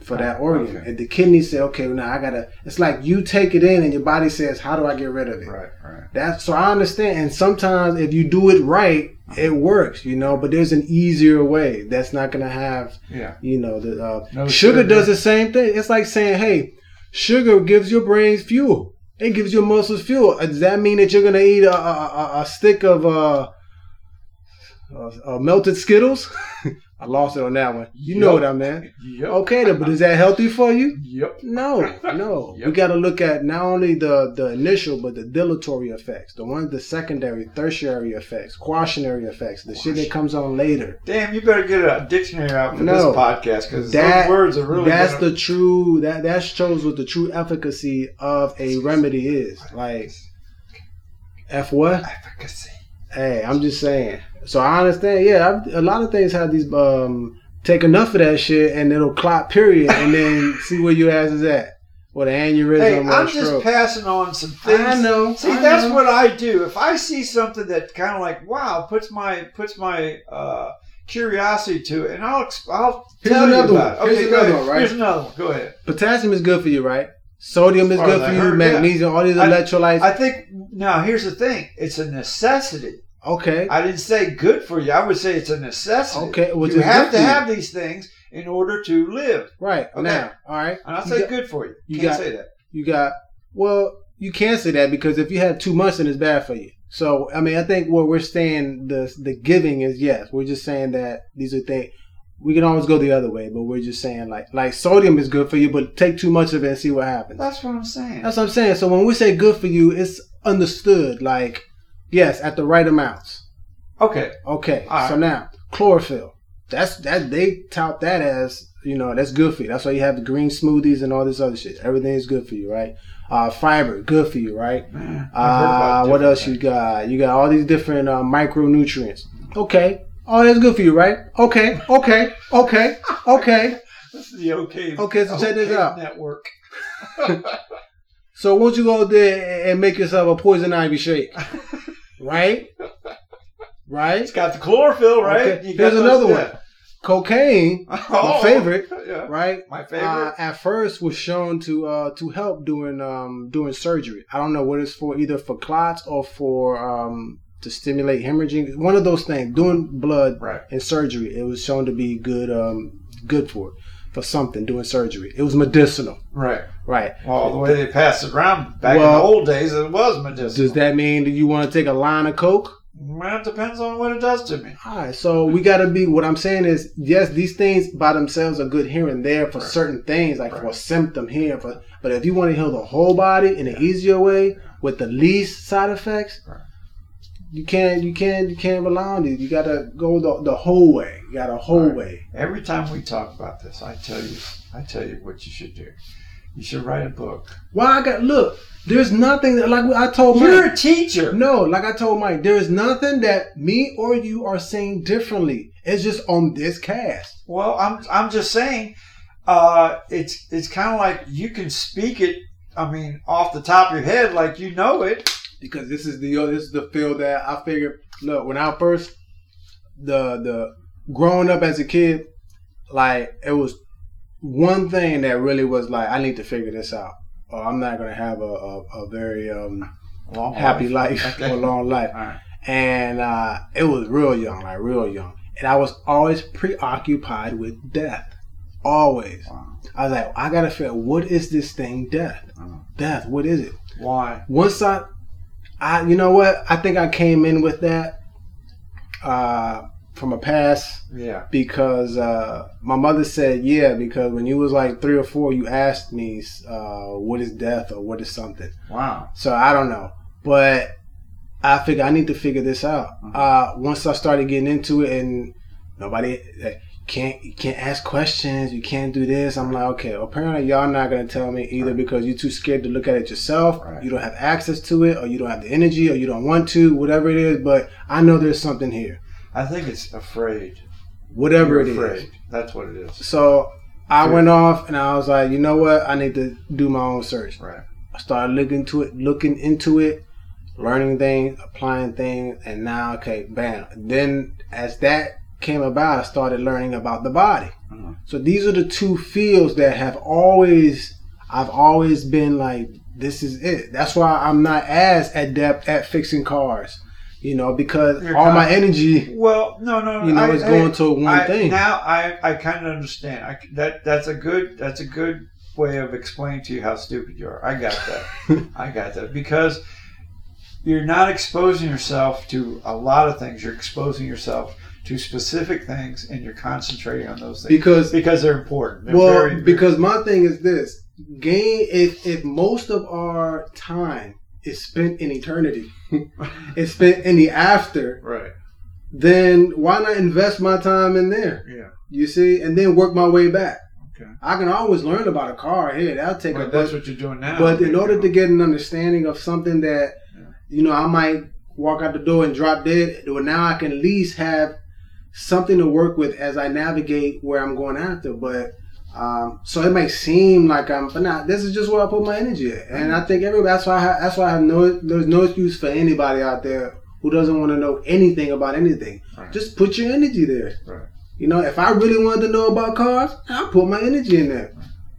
for that organ. Okay. And the kidneys say, okay, well, now I gotta. It's like you take it in and your body says, how do I get rid of it? Right. Right. That's so I understand. And sometimes if you do it right, it works, you know. But there's an easier way that's not gonna have Yeah. you know the uh, No sugar. does the same thing it's like saying hey sugar gives your brains fuel. It gives your muscles fuel. Uh, does that mean that you're gonna eat a, a, a- a stick of uh, uh, uh, melted skittles <laughs> i lost it on that one you know Yup. what i meant Yep. okay then, but is that healthy for you Yep. no no <laughs> we Yep. got to look at not only the the initial but the dilatory effects the ones the secondary tertiary effects quaternary effects the shit that comes on later Damn, you better get a dictionary out for No. this podcast because those words are really. that's gonna- the true that that shows what the true efficacy of a remedy is like f what efficacy. hey i'm just saying so i understand yeah I've, a lot of things have these um take enough of that shit and it'll clot period and then <laughs> see where your ass is at What an aneurysm Hey, I'm just stroke passing on some things. i know See, I that's know. what I do. If I see something that kind of like, wow, puts my puts my uh, curiosity to it, and I'll I'll Here's tell another you about one. it. Here's Okay, go another ahead. one, right? Here's another one. Go ahead. potassium is good for you right sodium is good for I you heard, yeah. magnesium all these I- electrolytes I think now here's the thing. It's a necessity. Okay I didn't say good for you. I would say it's a necessity. okay which you have to have these things in order to live. right Okay. now all right And I You say got- good for you. you Can't got- say that. you got well you can't say that because if you have too much then it's bad for you so i mean i think what we're saying the the giving is yes we're just saying that these are things we can always go the other way but we're just saying like like sodium is good for you but take too much of it and see what happens That's what I'm saying. that's what i'm saying so when we say good for you it's understood like yes at the right amounts okay. okay All so right. now chlorophyll. That's that they tout that as you know that's good for you. That's why you have the green smoothies and all this other shit. Everything is good for you right? Uh fiber good for you right? Man, uh what else you got? You got all these different uh, micronutrients. Okay. Oh that's good for you right? Okay okay okay okay. <laughs> This is the OK. Okay, so check this out. Network. <laughs> so won't you go there and make yourself a poison ivy shake <laughs> right right It's got the chlorophyll, right? Okay, You got here's another those- one. cocaine yeah. my <laughs> Oh, favorite <laughs> Yeah. right My favorite. uh, at first was shown to uh, to help doing um, doing surgery. I don't know what it's for, either for clots or for um, to stimulate hemorrhaging. One of those things. Doing blood right. and surgery, it was shown to be good um, good for it, for something doing surgery. It was medicinal, Right. right? Well, the way they passed it around back in the old days, it was medicinal. Does that mean that you want to take a line of coke? Well, it depends on what it does to me. All right, so we got to be. What I'm saying is, yes, these things by themselves are good here and there for Right. certain things, like for a symptom here. For but if you want to heal the whole body in an easier way with the least side effects, Right. You can't, you can't, you can't rely on it. You got to go the, the whole way. You got a whole Right. way. Every time we talk about this, I tell you, I tell you what you should do. You should write a book. Why I got look? There's nothing that, like I told You're Mike. a teacher. No, like I told Mike, there is nothing that me or you are saying differently. It's just on this cast. Well, I'm I'm just saying, uh, it's it's kind of like you can speak it. I mean, off the top of your head, like you know it. Because this is the this is the field that I figured. Look, when I first the the growing up as a kid, like it was one thing that really was like I need to figure this out, or I'm not gonna have a a, a very um, Long happy life <laughs> Okay. or long life. Right. And uh, it was real young, like real young, and I was always preoccupied with death. Always, Wow. I was like, I gotta figure out what is this thing, death. Uh-huh. Death, what is it? Why? once I, I, you know what? I think I came in with that uh, from a past Yeah. because uh, my mother said, yeah, because when you was like three or four, you asked me, uh, what is death or what is something. Wow. So I don't know, but I figure I need to figure this out. Mhm. Uh, once I started getting into it, and nobody can't you can't ask questions, you can't do this. I'm like, okay, apparently y'all not gonna tell me either Right. because you're too scared to look at it yourself, Right. you don't have access to it, or you don't have the energy, or you don't want to, whatever it is. But I know there's something here, I think it's afraid. whatever You're it is. afraid. That's what it is. So I went off and I was like, you know what? I need to do my own search. Right. I started looking to it, looking into it, learning things, applying things, and now, okay, bam. Then as that came about, I started learning about the body. Mhm. So these are the two fields that have always, I've always been like, this is it. That's why I'm not as adept at fixing cars, you know, because You're all my energy, Well, no, no. you know, I, is I- going to one I, thing. Now I, I kind of understand. I, that that's a good that's a good way of explaining to you how stupid you are. I got that. <laughs> I got that because you're not exposing yourself to a lot of things. You're exposing yourself to specific things, and you're concentrating on those things because because they're important. They're well, very, very- because my thing is this: gain. If if most of our time is spent in eternity, <laughs> it's spent in the after, right. then why not invest my time in there? Yeah. You see, and then work my way back. Okay. I can always learn about a car. Here, that'll take Well, a that's what you're doing now. but in order to get an understanding of something that, Yeah. you know, I might walk out the door and drop dead. Well, now I can at least have something to work with as I navigate where I'm going after. But um, so it may seem like I'm, but not. This is just where I put my energy at, and I think everybody. That's why. I have, that's why I have no. There's no excuse for anybody out there who doesn't want to know anything about anything. Right. Just put your energy there. Right. You know, if I really wanted to know about cars, I'll put my energy in there.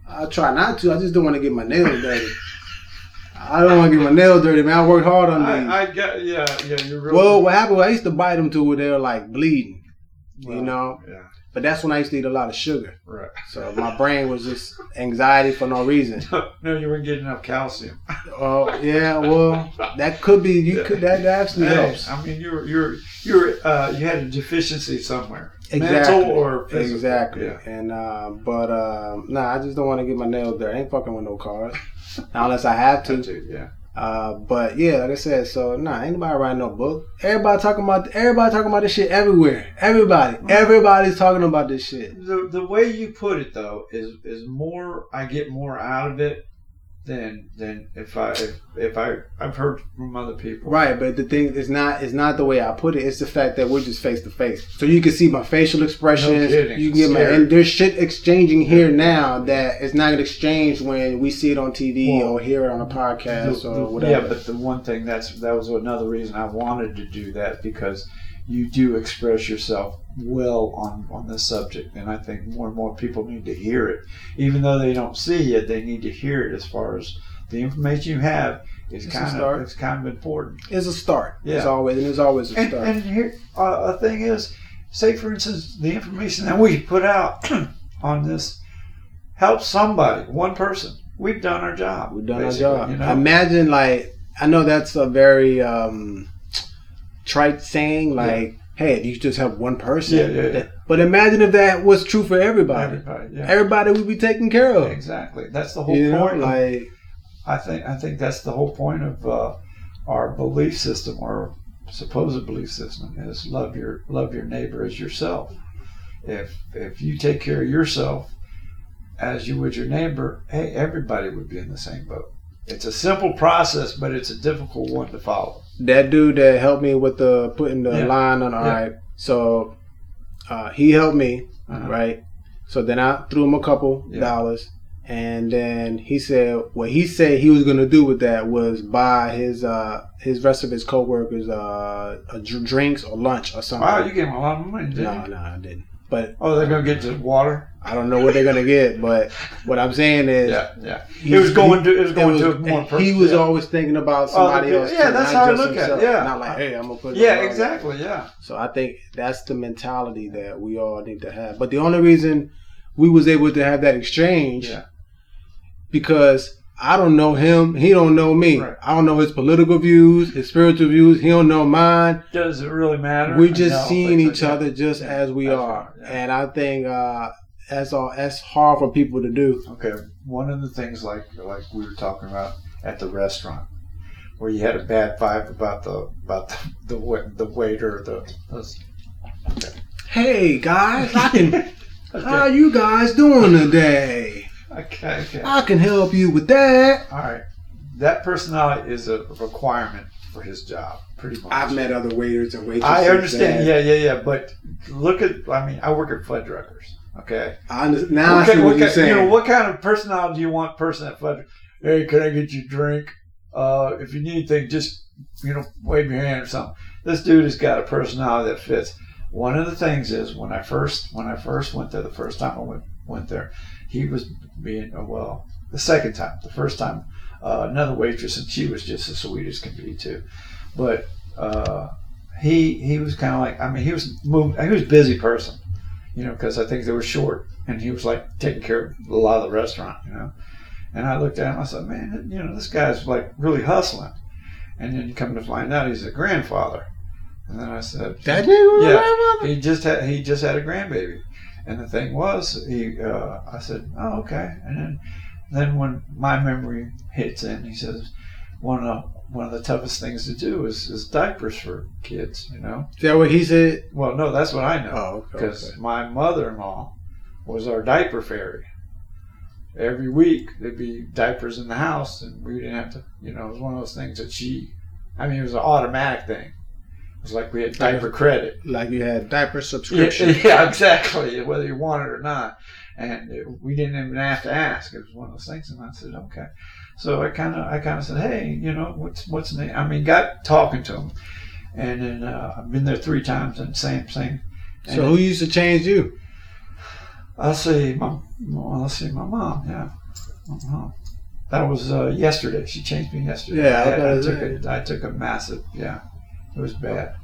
I try not to. I just don't want to get my nails dirty. I don't want to get my nails dirty, man. I worked hard on these. I, I get yeah yeah you're really well, what happened? I used to bite them to where they were like bleeding, well, you know. yeah But that's when I used to eat a lot of sugar. right. So my brain was just anxiety for no reason. <laughs> no, you weren't getting enough calcium. Oh yeah, well that could be. You could that, actually Hey, helps. I mean, you're you're you're uh, you had a deficiency somewhere, Exactly. mental or physical. Exactly. Yeah. And uh, but um, nah, I just don't want to get my nails dirty. I ain't fucking with no cars. Not unless I have to. Yeah. Uh, but yeah, like I said, so nah, ain't nobody writing no book. Everybody talking about everybody talking about this shit everywhere. Everybody, everybody's talking about this shit. The the way you put it though is is more. I get more out of it than than if I if, if I I've heard from other people. Right, but the thing is not it's not the way I put it. It's the fact that we're just face to face, so you can see my facial expressions. No. You can get my and there's shit exchanging here now that is not an exchange when we see it on TV Well, or hear it on a podcast The- or whatever. Yeah, but the one thing that's that was another reason I wanted to do that because you do express yourself well on on this subject, and I think more and more people need to hear it, even though they don't see it. They need to hear it as far as the information you have is It's kind of it's kind of important. it's a start. It's always and it's always a And, start. and here uh, a thing is, say for instance, the information that we put out <clears throat> on this helps somebody, one person. We've done our job. We've done our job. You know? Imagine like I know that's a very um trite saying, like, hey, you just have one person. Yeah, yeah, yeah. But imagine if that was true for everybody. Everybody, yeah. Everybody would be taken care of. Exactly. That's the whole You know, point. of- like I think I think that's the whole point of uh, our belief system our supposed belief system is love your love your neighbor as yourself. If if you take care of yourself as you would your neighbor, hey, everybody would be in the same boat. It's a simple process, but it's a difficult one to follow. That dude that helped me with the putting the Yeah. line on. All Yeah. right, so uh, he helped me, Uh-huh. right? So then I threw him a couple Yeah. dollars, and then he said what he said he was gonna do with that was buy his uh his rest of his coworkers uh a dr- drinks or lunch or something. Wow, you gave him a lot of money, didn't no, you? no, I didn't. But Oh, they're gonna get to water. I don't know what they're gonna get. But what I'm saying is, Yeah, yeah. he- It was going to it was it going was- to one person. he was yeah. always thinking about somebody the- else. yeah, that's how I look at it, yeah. not like, hey, I'm gonna put. Yeah, exactly. Yeah. So I think that's the mentality that we all need to have. But the only reason we was able to have that exchange Yeah. because I don't know him. He don't know me. Right. I don't know his political views, his spiritual views. He don't know mine. Does it really matter? We're just seeing each like other just Yeah, as we that's are, right, yeah. and I think uh, that's all. That's hard for people to do. Okay, one of the things like like we were talking about at the restaurant, where you had a bad vibe about the about the <laughs> the, the waiter, the, the Hey guys, I can. <laughs> How okay, you guys doing today? Okay, okay. I can help you with that. All right, that personality is a requirement for his job, pretty much. I've met other waiters and waitresses. I understand. that- Yeah, yeah, yeah. But look at. I mean, I work at Fuddruckers. Okay. I understand. now I Okay, see what, you're ki- saying. You know, what kind of personality do you want person at Fuddruckers? Hey, can I get you a drink? Uh, if you need anything, just you know, wave your hand or something. This dude has got a personality that fits. One of the things is when I first when I first went there the first time I went went there, he was being uh, well. The second time, the first time, uh, another waitress and she was just as sweet as can be too, but uh, he he was kind of like I mean he was moved he was a busy person, you know, because I think they were short and he was like taking care of a lot of the restaurant, you know. And I looked at him, I said, man, you know, this guy's like really hustling. And then you come to find out he's a grandfather. And then I said, was Yeah. he just had he just had a grandbaby, and the thing was he uh, I said oh okay, and then then when my memory hits in, he says one of one of the toughest things to do is, is diapers for kids, you know. Is that what he said? Well, no, that's what I know Oh, because okay. my mother-in-law was our diaper fairy. Every week there'd be diapers in the house, and we didn't have to. You know, it was one of those things that she. I mean, it was an automatic thing. It was like we had diaper credit. Like you had diaper subscription. <laughs> yeah, exactly. Whether you want it or not, and it, we didn't even have to ask. It was one of those things, and I said, okay. So I kind of, I kind of said, hey, you know, what's what's the name? I mean, got talking to him, and then uh, I've been there three times, and same thing. So who used to change you? I'll say my, let's see, my mom. Yeah, my mom. That was uh, yesterday. She changed me yesterday. Yeah, I I, I took a, I took a massive. Yeah, it was bad.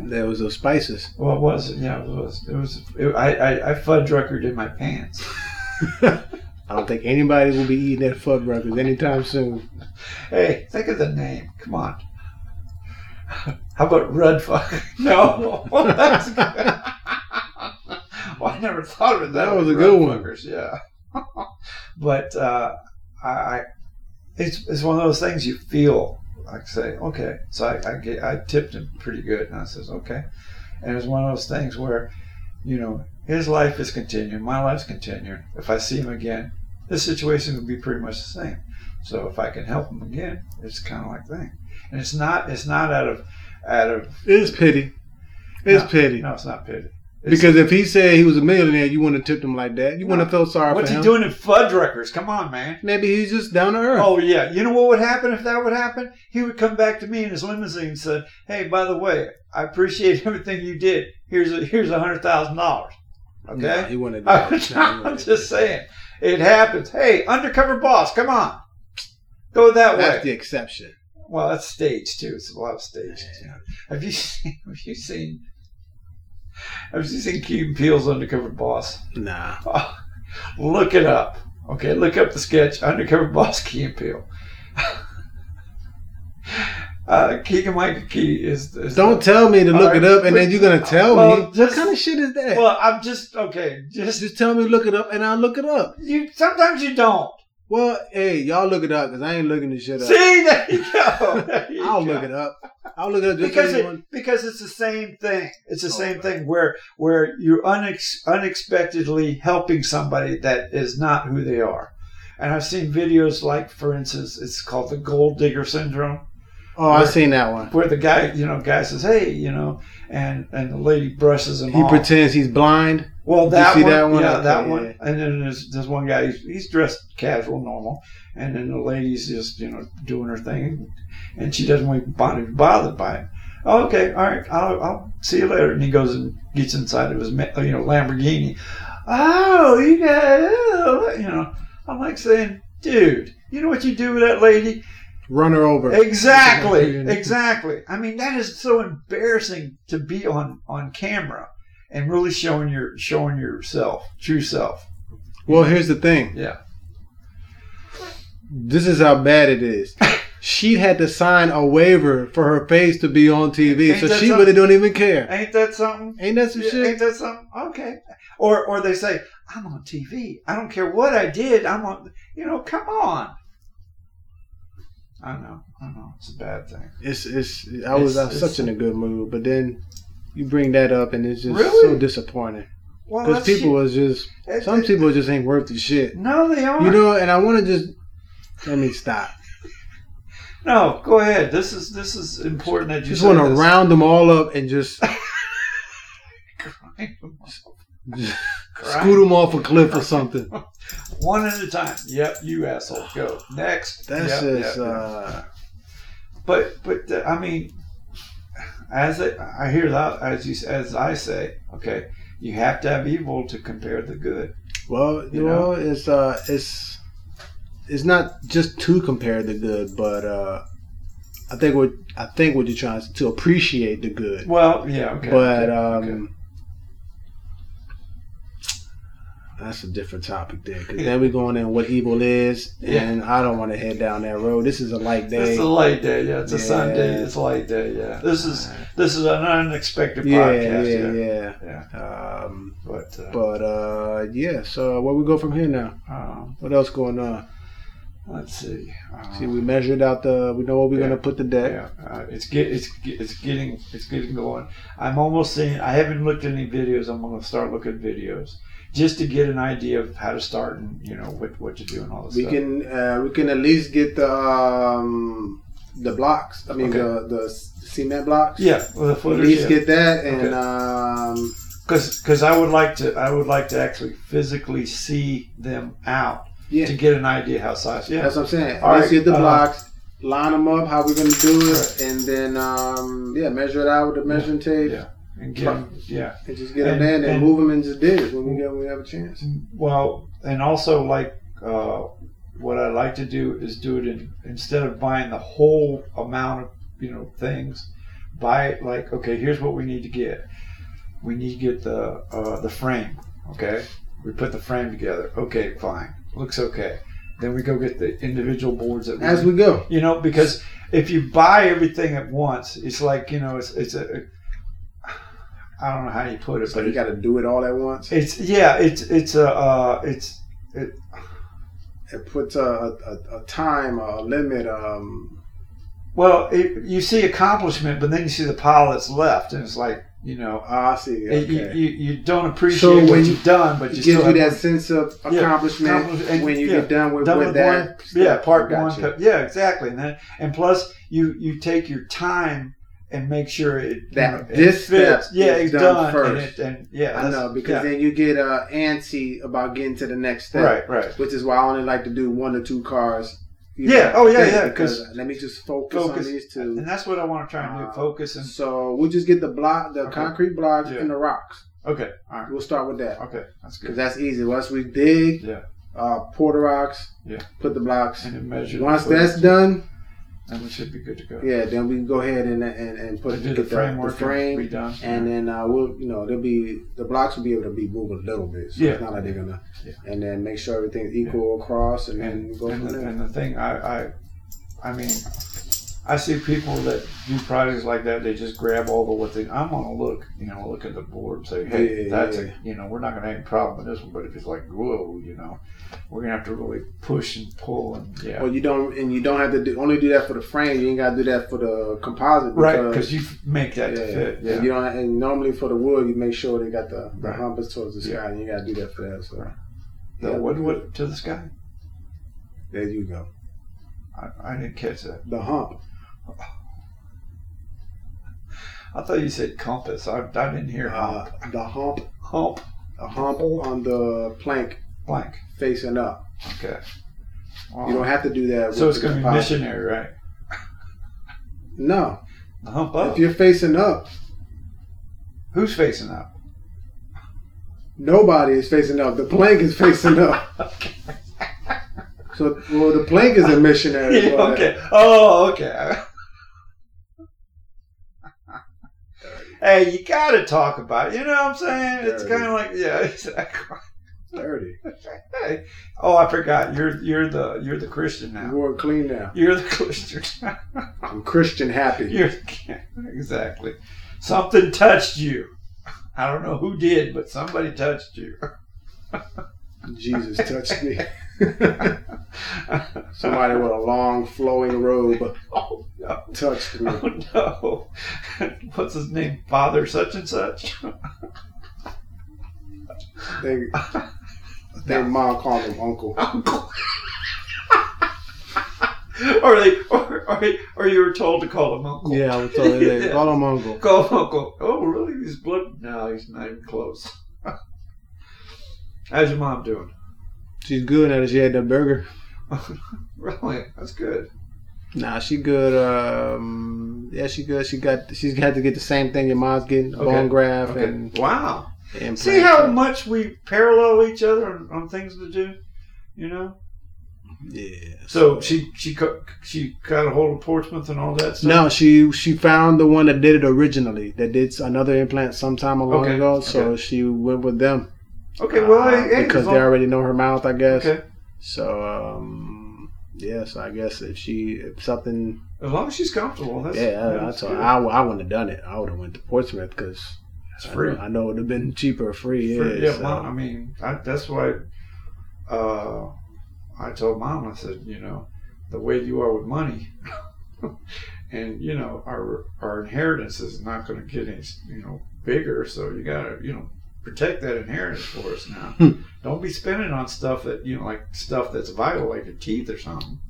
There was those spices. Well, it was. Yeah, it was. It was. It, I, I I fudge record in my pants. <laughs> I don't think anybody will be eating at Fuddruckers anytime soon. Hey, think of the name. Come on. How about Rudfuck? <laughs> No, well, that's good. <laughs> well, I never thought of it. That way, was a good one. Yeah, but uh, I, I, it's it's one of those things you feel like say, okay. So I I, get, I tipped him pretty good, and I says, okay. And it's one of those things where, you know, his life is continuing, my life's continuing. If I see him again, this situation will be pretty much the same. So if I can help him again, it's kind of like thing. And it's not it's not out of out of It's pity. It's No, pity. no, it's not pity. Because if he said he was a millionaire, you wouldn't have tipped him like that. You wouldn't have felt sorry what's for him. What's he doing in Fuddruckers? Come on, man. Maybe he's just down to earth. Oh yeah, you know what would happen if that would happen? He would come back to me in his limousine and said, "Hey, by the way, I appreciate <laughs> everything you did. Here's a here's a hundred thousand dollars." Okay, Nah, he wouldn't have <laughs> done that. I'm just saying, it happens. Hey, undercover boss, come on, go that that. That's the exception. Well, that's stage too. It's a lot of stage. Have you <laughs> seen? Have you seen? Have you seen Key Peele's Undercover Boss? Nah. Oh, <laughs> look it up. Okay, look up the sketch Undercover Boss <laughs> Key and Peele. <laughs> uh, Keegan Michael Key is. is Don't tell me to look All it up and then you're gonna tell well, me just- what kind of shit is that? Well, I'm just okay. Just just tell me to look it up and I'll look it up. you. Sometimes you don't. Well, hey, y'all look it up because I ain't looking this shit up. See, there you go. <laughs> There you I'll go. look it up. I'll look it up just because it, because it's the same thing. It's the Oh, same right. thing where where you're unex, unexpectedly helping somebody that is not who they are. And I've seen videos like, for instance, it's called the gold digger syndrome, Oh, I've seen that one. where the guy, you know, guy says, "Hey, you know," and and the lady brushes him He off. pretends he's blind. Well, you that see one, that one? yeah, that yeah. one. And then there's this one guy. He's, he's dressed casual, normal, and then the lady's just you know doing her thing, and she doesn't want to be bothered by it. Oh, okay, all right, I'll, I'll see you later. And he goes and gets inside of his you know Lamborghini. Oh, you got you know. I'm like saying, dude, you know what you do with that lady? Run her over. Exactly, <laughs> exactly. I mean, that is so embarrassing to be on on camera and really showing your showing yourself, true self. Well, here's the thing. Yeah. this is how bad it is. <laughs> She had to sign a waiver for her face to be on TV, Ain't so she something? really don't even care. Ain't that something? Ain't that some Yeah, shit? Ain't that something? Okay. Or or they say, I'm on TV. I don't care what I did. I'm on. You know, come on. I know. I know. It's a bad thing. It's it's. I was, I was It's- such in a good mood, but then you bring that up, and it's just Really? so disappointing because that's people was just It- some it- people just ain't worth the shit. No, they aren't. You know, and I want to just let me stop. No, go ahead. This is this is important that you Just want to round them all up and just, <laughs> Grind them off. <laughs> just scoot them off a cliff or something. <laughs> One at a time. Yep, you asshole. Go next. That's Yep, just. yep, yep. uh But but uh, I mean, as I, I hear that as you as I say, okay, you have to have evil to compare the good. Well, You you know, it's uh, it's it's not just to compare the good, but uh, I think what I think what you're trying to, to appreciate the good. Well, yeah, okay. but okay, um, okay. That's a different topic there. Because then we're going in what evil is, and I don't want to head down that road. This is a light day. It's a light day. Yeah, it's a Yeah. Sunday. It's a light day. Yeah, this is this is an unexpected yeah, podcast. yeah, Yeah, yeah, yeah. Um, But, uh, but uh, yeah. So where we go from here now? um, What else going on? let's see. Uh, See, we measured out the. We know what we're Yeah. gonna put the deck. Yeah, uh, it's get it's it's getting it's getting going. I'm almost seeing. I haven't looked at any videos. I'm going to start looking at videos just to get an idea of how to start and you know what what to do and all this We stuff. can uh, we can at least get the um, the blocks. I mean Okay. the the cement blocks. yeah, well, the At least Yeah, get that and Okay. um, because I would like to I would like to actually physically see them out yeah. to get an idea how size. Yeah, That's what I'm saying. All Let's right, get the uh, blocks, line them up, how we're gonna do it, Right. and then um, yeah, measure it out with the measuring tape, yeah, and get 'em- yeah. and just get them And- in and, and- move them and just dig it when we get when we have a chance. Well, and also like uh, what I like to do is do it in instead of buying the whole amount of you know things, buy it like okay, here's what we need to get. We need to get the uh, the frame. Okay, we put the frame together. Okay, fine, looks okay. Then we go get the individual boards that we As we go, you know because if you buy everything at once, it's like you know it's it's a I don't know how you put it, so but you got to do it all at once. it's yeah, it's it's a uh, it's It It puts a, a, a time, a limit. Um, well, it, you see accomplishment, but then you see the pile that's left, and it's like you know, ah, I see. it- you, Okay. you you don't appreciate So what you've done, but it you gives you that sense of Yeah, accomplishment accomplish- and- when you yeah, get done with, done with with that. one, yeah, part one, you. yeah, exactly, and then and plus you you take your time and make sure it you That know, it this fits. step yeah, is it's done done, first. and, it, and yeah, I know because yeah. then you get uh, antsy about getting to the next step. right, right, which is why I only like to do one or two cars. you Yeah, know, oh, yeah, yeah, Because let me just focus, focus, on these two. and that's what I want to try and do: Uh, focus and So we'll just get the block, the Okay. concrete blocks, Yeah. and the rocks. okay, all right, We'll start with that okay, that's good. because that's easy. Once we dig, Yeah. uh, pour the rocks, Yeah. put the blocks. And measure. Once that's done, then we should be good to go. yeah, then we can go ahead and and, and put the the, framework the frame, and done. and then uh, we'll you know there'll be the blocks will be able to be moved a little bit. So Yeah. it's not like they're gonna. Yeah. And then make sure everything's equal across, and then and, go and, from the, there. and the thing I, I I mean I see people that do projects like that they just grab all the what they I'm gonna look you know look at the board and say hey Yeah, that's yeah. a you know we're not gonna have any problem with this one but if it's like whoa you know we're gonna have to really push and pull and yeah Well, you don't, and you don't have to do, only do that for the frame. You ain't got to do that for the composite, right because- because you make that yeah, fit And yeah you don't, and normally for the wood, you make sure they got the, the Right. towards the sky, and you got to do that for that. So, Right. the yeah, wood, what to the sky there you go. I, I didn't catch that The hump. I thought you said compass I, I didn't hear Uh, hump the hump, hump a hump on the plank blank facing up. okay You don't have to do that. so it's gonna be missionary right No, the hump up if you're facing up, Who's facing up? nobody is facing up. The plank is facing up. <laughs> okay. So, well, the plank is a missionary. <laughs> Yeah, okay. Oh, okay. Hey, you got to talk about it. You know what I'm saying? It's kind of like, yeah, <laughs> exactly. Thirty. Hey, oh, I forgot. You're you're the you're the Christian now. You're clean now. You're the Christian. <laughs> I'm Christian happy. you're exactly. Something touched you. I don't know who did, but somebody touched you. <laughs> Jesus touched me. <laughs> Somebody with a long flowing robe <laughs> oh no! touched me. Oh no! What's his name? Father such and such. They, their mom called him uncle. Uncle. <laughs> or they, or, or, or you were told to call him uncle. Yeah, I was told they call him uncle. Call him uncle. Oh, really? He's blood? No, he's not even close. How's your mom doing? She's good at it. She had that burger. <laughs> really? That's good. Nah, she good. Um, yeah, she good. She got. She's had to get the same thing your mom's getting: Okay. bone graft Okay. and Wow. implants. See how much we parallel each other on, on things to do. You know. Yeah. So she she co- she got a hold of Portsmouth and all that stuff. No, she she found the one that did it originally. That did another implant sometime a long Okay, ago. So she went with them. Okay. Well, Uh, because they already know her mouth, I guess. okay. So um, yeah, so I guess if she if something, As long as she's comfortable. That's, yeah, I, I that's good. her I, I wouldn't have done it. I would have went to Portsmouth because It's free. I know it would have been cheaper, free. Free, Yeah, yeah, so- mom, I mean, I, that's why uh, I told mom, I said, you know, the way you are with money, <laughs> and you know, our our inheritance is not going to get any, you know, bigger. So you got to, you know, protect that inheritance for us now. Hmm. Don't be spending on stuff that you know, like stuff that's vital, like your teeth or something.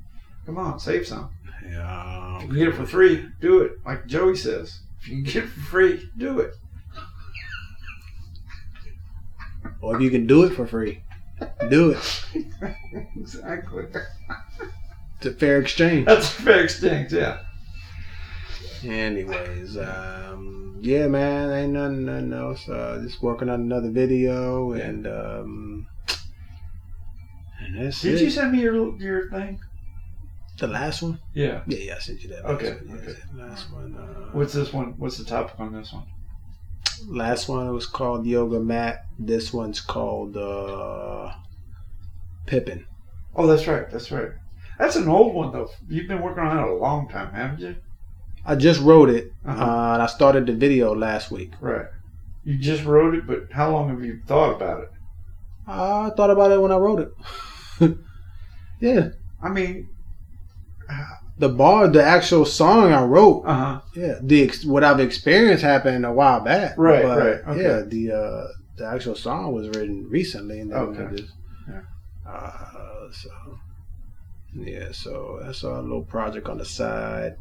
Come on, save some. yeah. If you can get it for free, do it. Like Joey says, if you can get it for free, do it. Or if you can do it for free, do it. <laughs> exactly. It's a fair exchange. That's a fair exchange, yeah. Anyways, um, yeah, man, ain't nothing, nothing else. Uh, just working on another video, and um, and that's Did it. you send me your your thing? the last one? Yeah. Yeah, yeah, I sent you that. Okay, last one. Okay. last one. Uh, What's this one? What's the topic on this one? last one was called Yoga Mat. This one's called uh, Pippin. Oh, that's right. That's right. That's an old one though. You've been working on that a long time, haven't you? I just wrote it, Uh-huh. uh, and I started the video last week. Right. You just wrote it, but how long have you thought about it? I thought about it when I wrote it. <laughs> yeah, I mean, the bar, the actual song I wrote. uh huh. Yeah, the ex- what I've experienced happened a while back. Right, but, right, okay. Yeah, the uh, the actual song was written recently, and then Okay. just Yeah. uh, so yeah, so that's our little project on the side.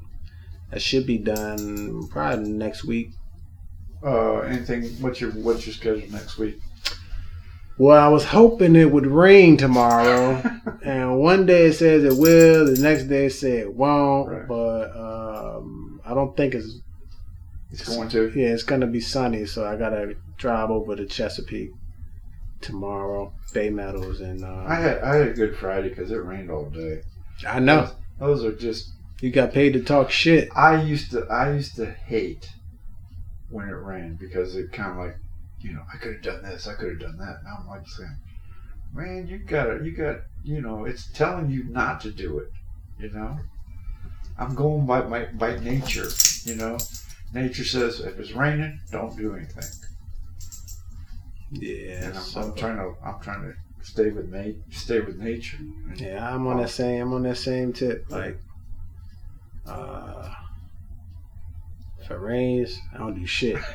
That should be done probably next week. Uh, anything? What's your What's your schedule next week? Well, I was hoping it would rain tomorrow, <laughs> and one day it says it will, the next day it says it won't. Right. But um, I don't think it's It's going to. Yeah, it's gonna be sunny, so I gotta drive over to Chesapeake tomorrow. Bay Meadows and uh, I had I had a good Friday because it rained all day. I know Those are just. You got paid to talk shit. I used to I used to hate when it rained because it kind of like, you know, I could have done this, I could have done that. Now I'm like saying, man, you got it, you got, you know, it's telling you not to do it. You know, I'm going by my by nature. You know, nature says if it's raining, don't do anything. Yeah, And I'm, so- I'm trying to I'm trying to stay with nat stay with nature. Yeah, I'm on that same. I'm on that same tip. Like, uh, if it rains, I don't do shit. <laughs>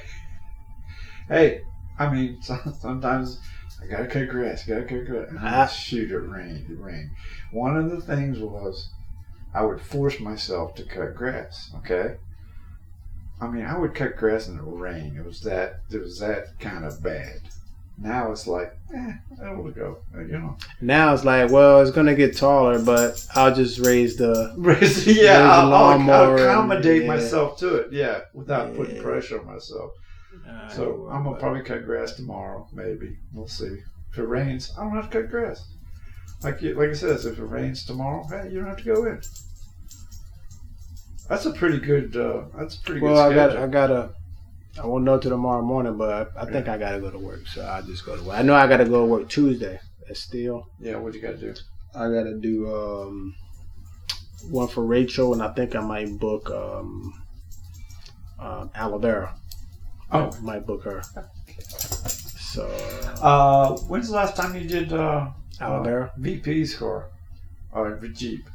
Hey, I mean, <laughs> sometimes I gotta cut grass, gotta cut grass. And Ah. shoot, it rained, it rained. One of the things was I would force myself to cut grass. Okay. I mean, I would cut grass in the rain. It was that. It was that kind of bad. Now it's like, eh, it'll go. uh, You know. Now it's like, well, it's gonna get taller, but I'll just raise the. <laughs> yeah, Raise the I'll, I'll- I'll and- accommodate yeah. myself to it. Yeah, without putting pressure on myself. Uh, So I'm gonna probably cut grass tomorrow, maybe. We'll see. If it rains, I don't have to cut grass. Like you, like I says, if it rains tomorrow, hey, you don't have to go in. That's a pretty good. Uh, that's a pretty Well, good I got. I got a, I won't know till tomorrow morning, but I think I gotta go to work, so I'll just go to work. I know I gotta go to work Tuesday. That's still. Yeah, what you got to do? I gotta do um, one for Rachel, and I think I might book um, uh, Alavera. Oh. I might book her. So Uh, when's the last time you did uh, Alavera, VP score or Jeep?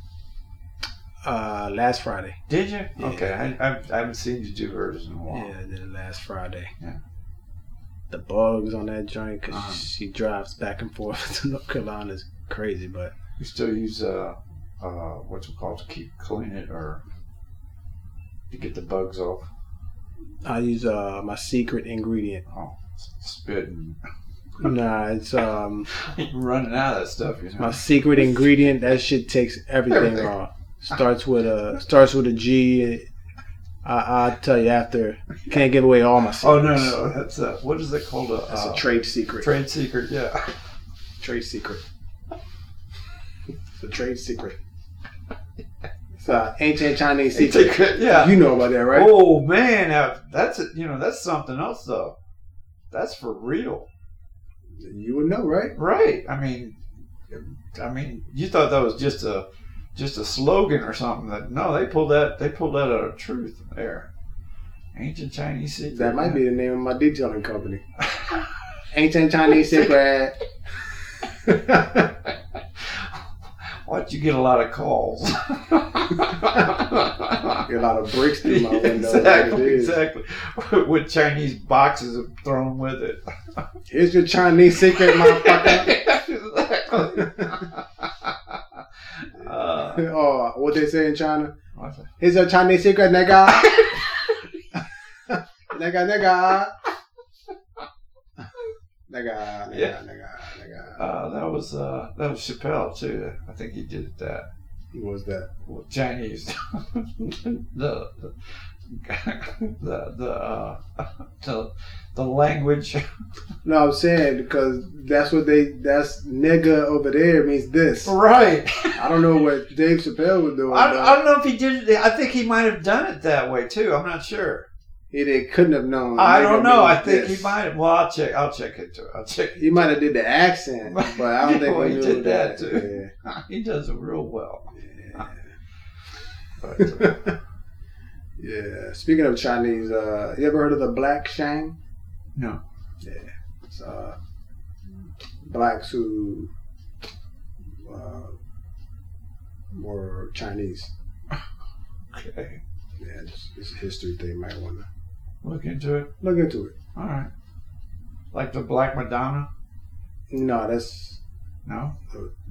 Uh, last Friday. Did you? Yeah. Okay, I, I, I haven't seen you do hers in a while. Yeah, I did it last Friday. Yeah. The bugs on that joint because Uh-huh. she drives back and forth <laughs> to North Carolina is crazy, but You still use uh, uh, what's it called to keep clean it or to get the bugs off? I use uh, my secret ingredient. Oh, spit <laughs> nah, it's um you're running out of that stuff. You know. my secret ingredient. That shit takes everything, Everything. off. Starts with a starts with a G. I, I'll tell you after. Can't give away all my oh, secrets. oh no, no, that's a, what is it called? Uh, a, That's uh, a trade secret. trade secret. Yeah. Trade secret. <laughs> It's a trade secret. It's an ancient Chinese secret. Secret, yeah. You know about that, right? Oh man, now, that's it. You know, that's something else though. That's for real, You would know, right? right? I mean, I mean, you thought that was just a just a slogan or something. That no, they pulled that they pulled that out of truth there. Ancient Chinese secret. That might be the name of my detailing company. <laughs> Ancient Chinese secret. <laughs> Why'd you get a lot of calls? <laughs> Get a lot of bricks through my window. exactly, exactly. With Chinese boxes thrown with it. Here's your Chinese secret, motherfucker. exactly. <laughs> oh, what they say in China? what's that? Here's your Chinese secret, nigga. <laughs> nigga, nigga. Nigga, nigga, Yeah. nigga, nigga. Uh, that was uh, that was Chappelle too. I think he did that. Who was that? Well, Chinese. <laughs> the the the the, uh, <laughs> the the language. <laughs> No, I'm saying because that's what they. That's nigga over there means this. right. I don't know what <laughs> Dave Chappelle was doing. I, I don't know if he did it. I think he might have done it that way too. I'm not sure. he they couldn't have known. I don't know. I think this. he might. have. Well, I'll check. I'll check into it. I'll check. He might have did the accent, but I don't think Well, he, he did that, too. Yeah. He does it real well. Yeah. But, uh, yeah. Speaking of Chinese, uh, you ever heard of the Black Shang? no. It's uh, blacks who uh, were Chinese. <laughs> Okay. Yeah, it's, it's a history thing. Might want to Look into it. look into it. All right. Like the Black Madonna. No, that's No.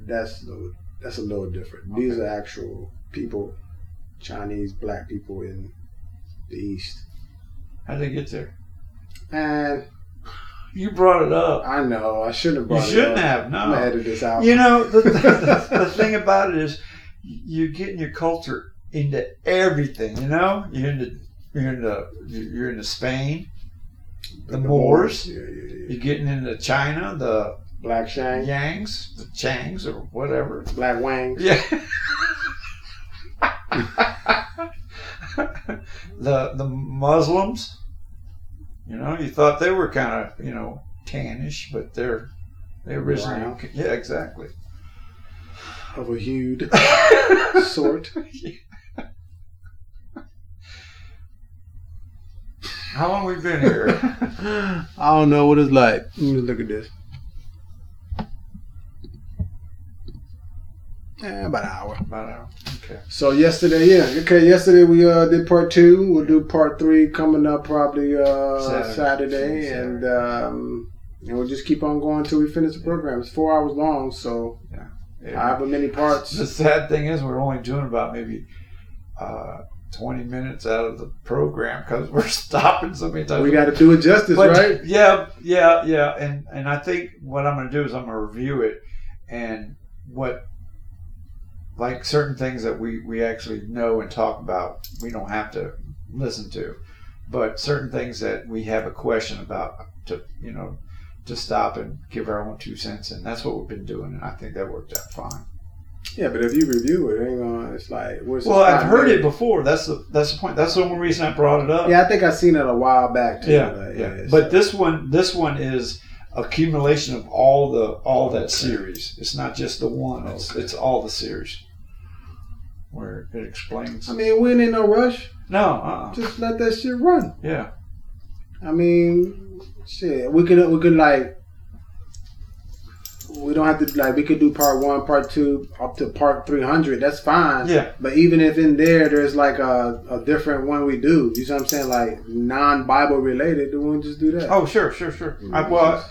that's a little, that's a little different. These are actual people, Chinese black people in the East. How'd they get there? And You brought it up. I know I shouldn't have You brought shouldn't it up. have. I'm gonna No. edit this out. You know the, the, <laughs> the thing about it is you're getting your culture into everything. You know, you're into you're into you're into Spain. the Moors. Yeah, yeah, yeah. You're getting into China. The Black Shang, Yangs, the Changs, or whatever. Black Wang. Yeah. <laughs> <laughs> the the Muslims, you know, you thought they were kind of you know tannish, but they're they originally Brown. yeah exactly. of a hued <laughs> sort. How long we been here? <laughs> I don't know what it's like. Look at this. Eh, about an hour. About an hour. Okay. So yesterday, yeah, okay. Yesterday we uh, did part two. We'll do part three coming up probably uh, Saturday. Saturday, Saturday. and um, and we'll just keep on going until we finish the program. It's four hours long, so Yeah. however many parts. The sad thing is, we're only doing about maybe uh, 20 minutes out of the program because we're <laughs> stopping so many times. We got to do it justice, But, right? Yeah, yeah, yeah. And and I think what I'm going to do is I'm going to review it and what like certain things that we we actually know and talk about, we don't have to listen to. But certain things that we have a question about to you know to stop and give our own two cents and that's what we've been doing and I think that worked out fine. Yeah, but if you review it, ain't gonna. It's like where's Well, I've heard it before. That's the that's the point. That's the only reason I brought it up. Yeah, I think I've seen it a while back too. yeah, but yeah. it's, But this one, this one is accumulation of all the all that Okay. series. It's not just the one. It's Okay. it's all the series where it explains. I mean, we ain't in no rush. no, uh, Just let that shit run. yeah, I mean, shit. We could we could like. We don't have to like. We could do part one, part two, up to part three hundred. That's fine. yeah, But even if in there there's like a, a different one we do, you see what I'm saying? Like non Bible related, then we'll just do that. Oh, sure, sure, sure. Mm-hmm. I, well,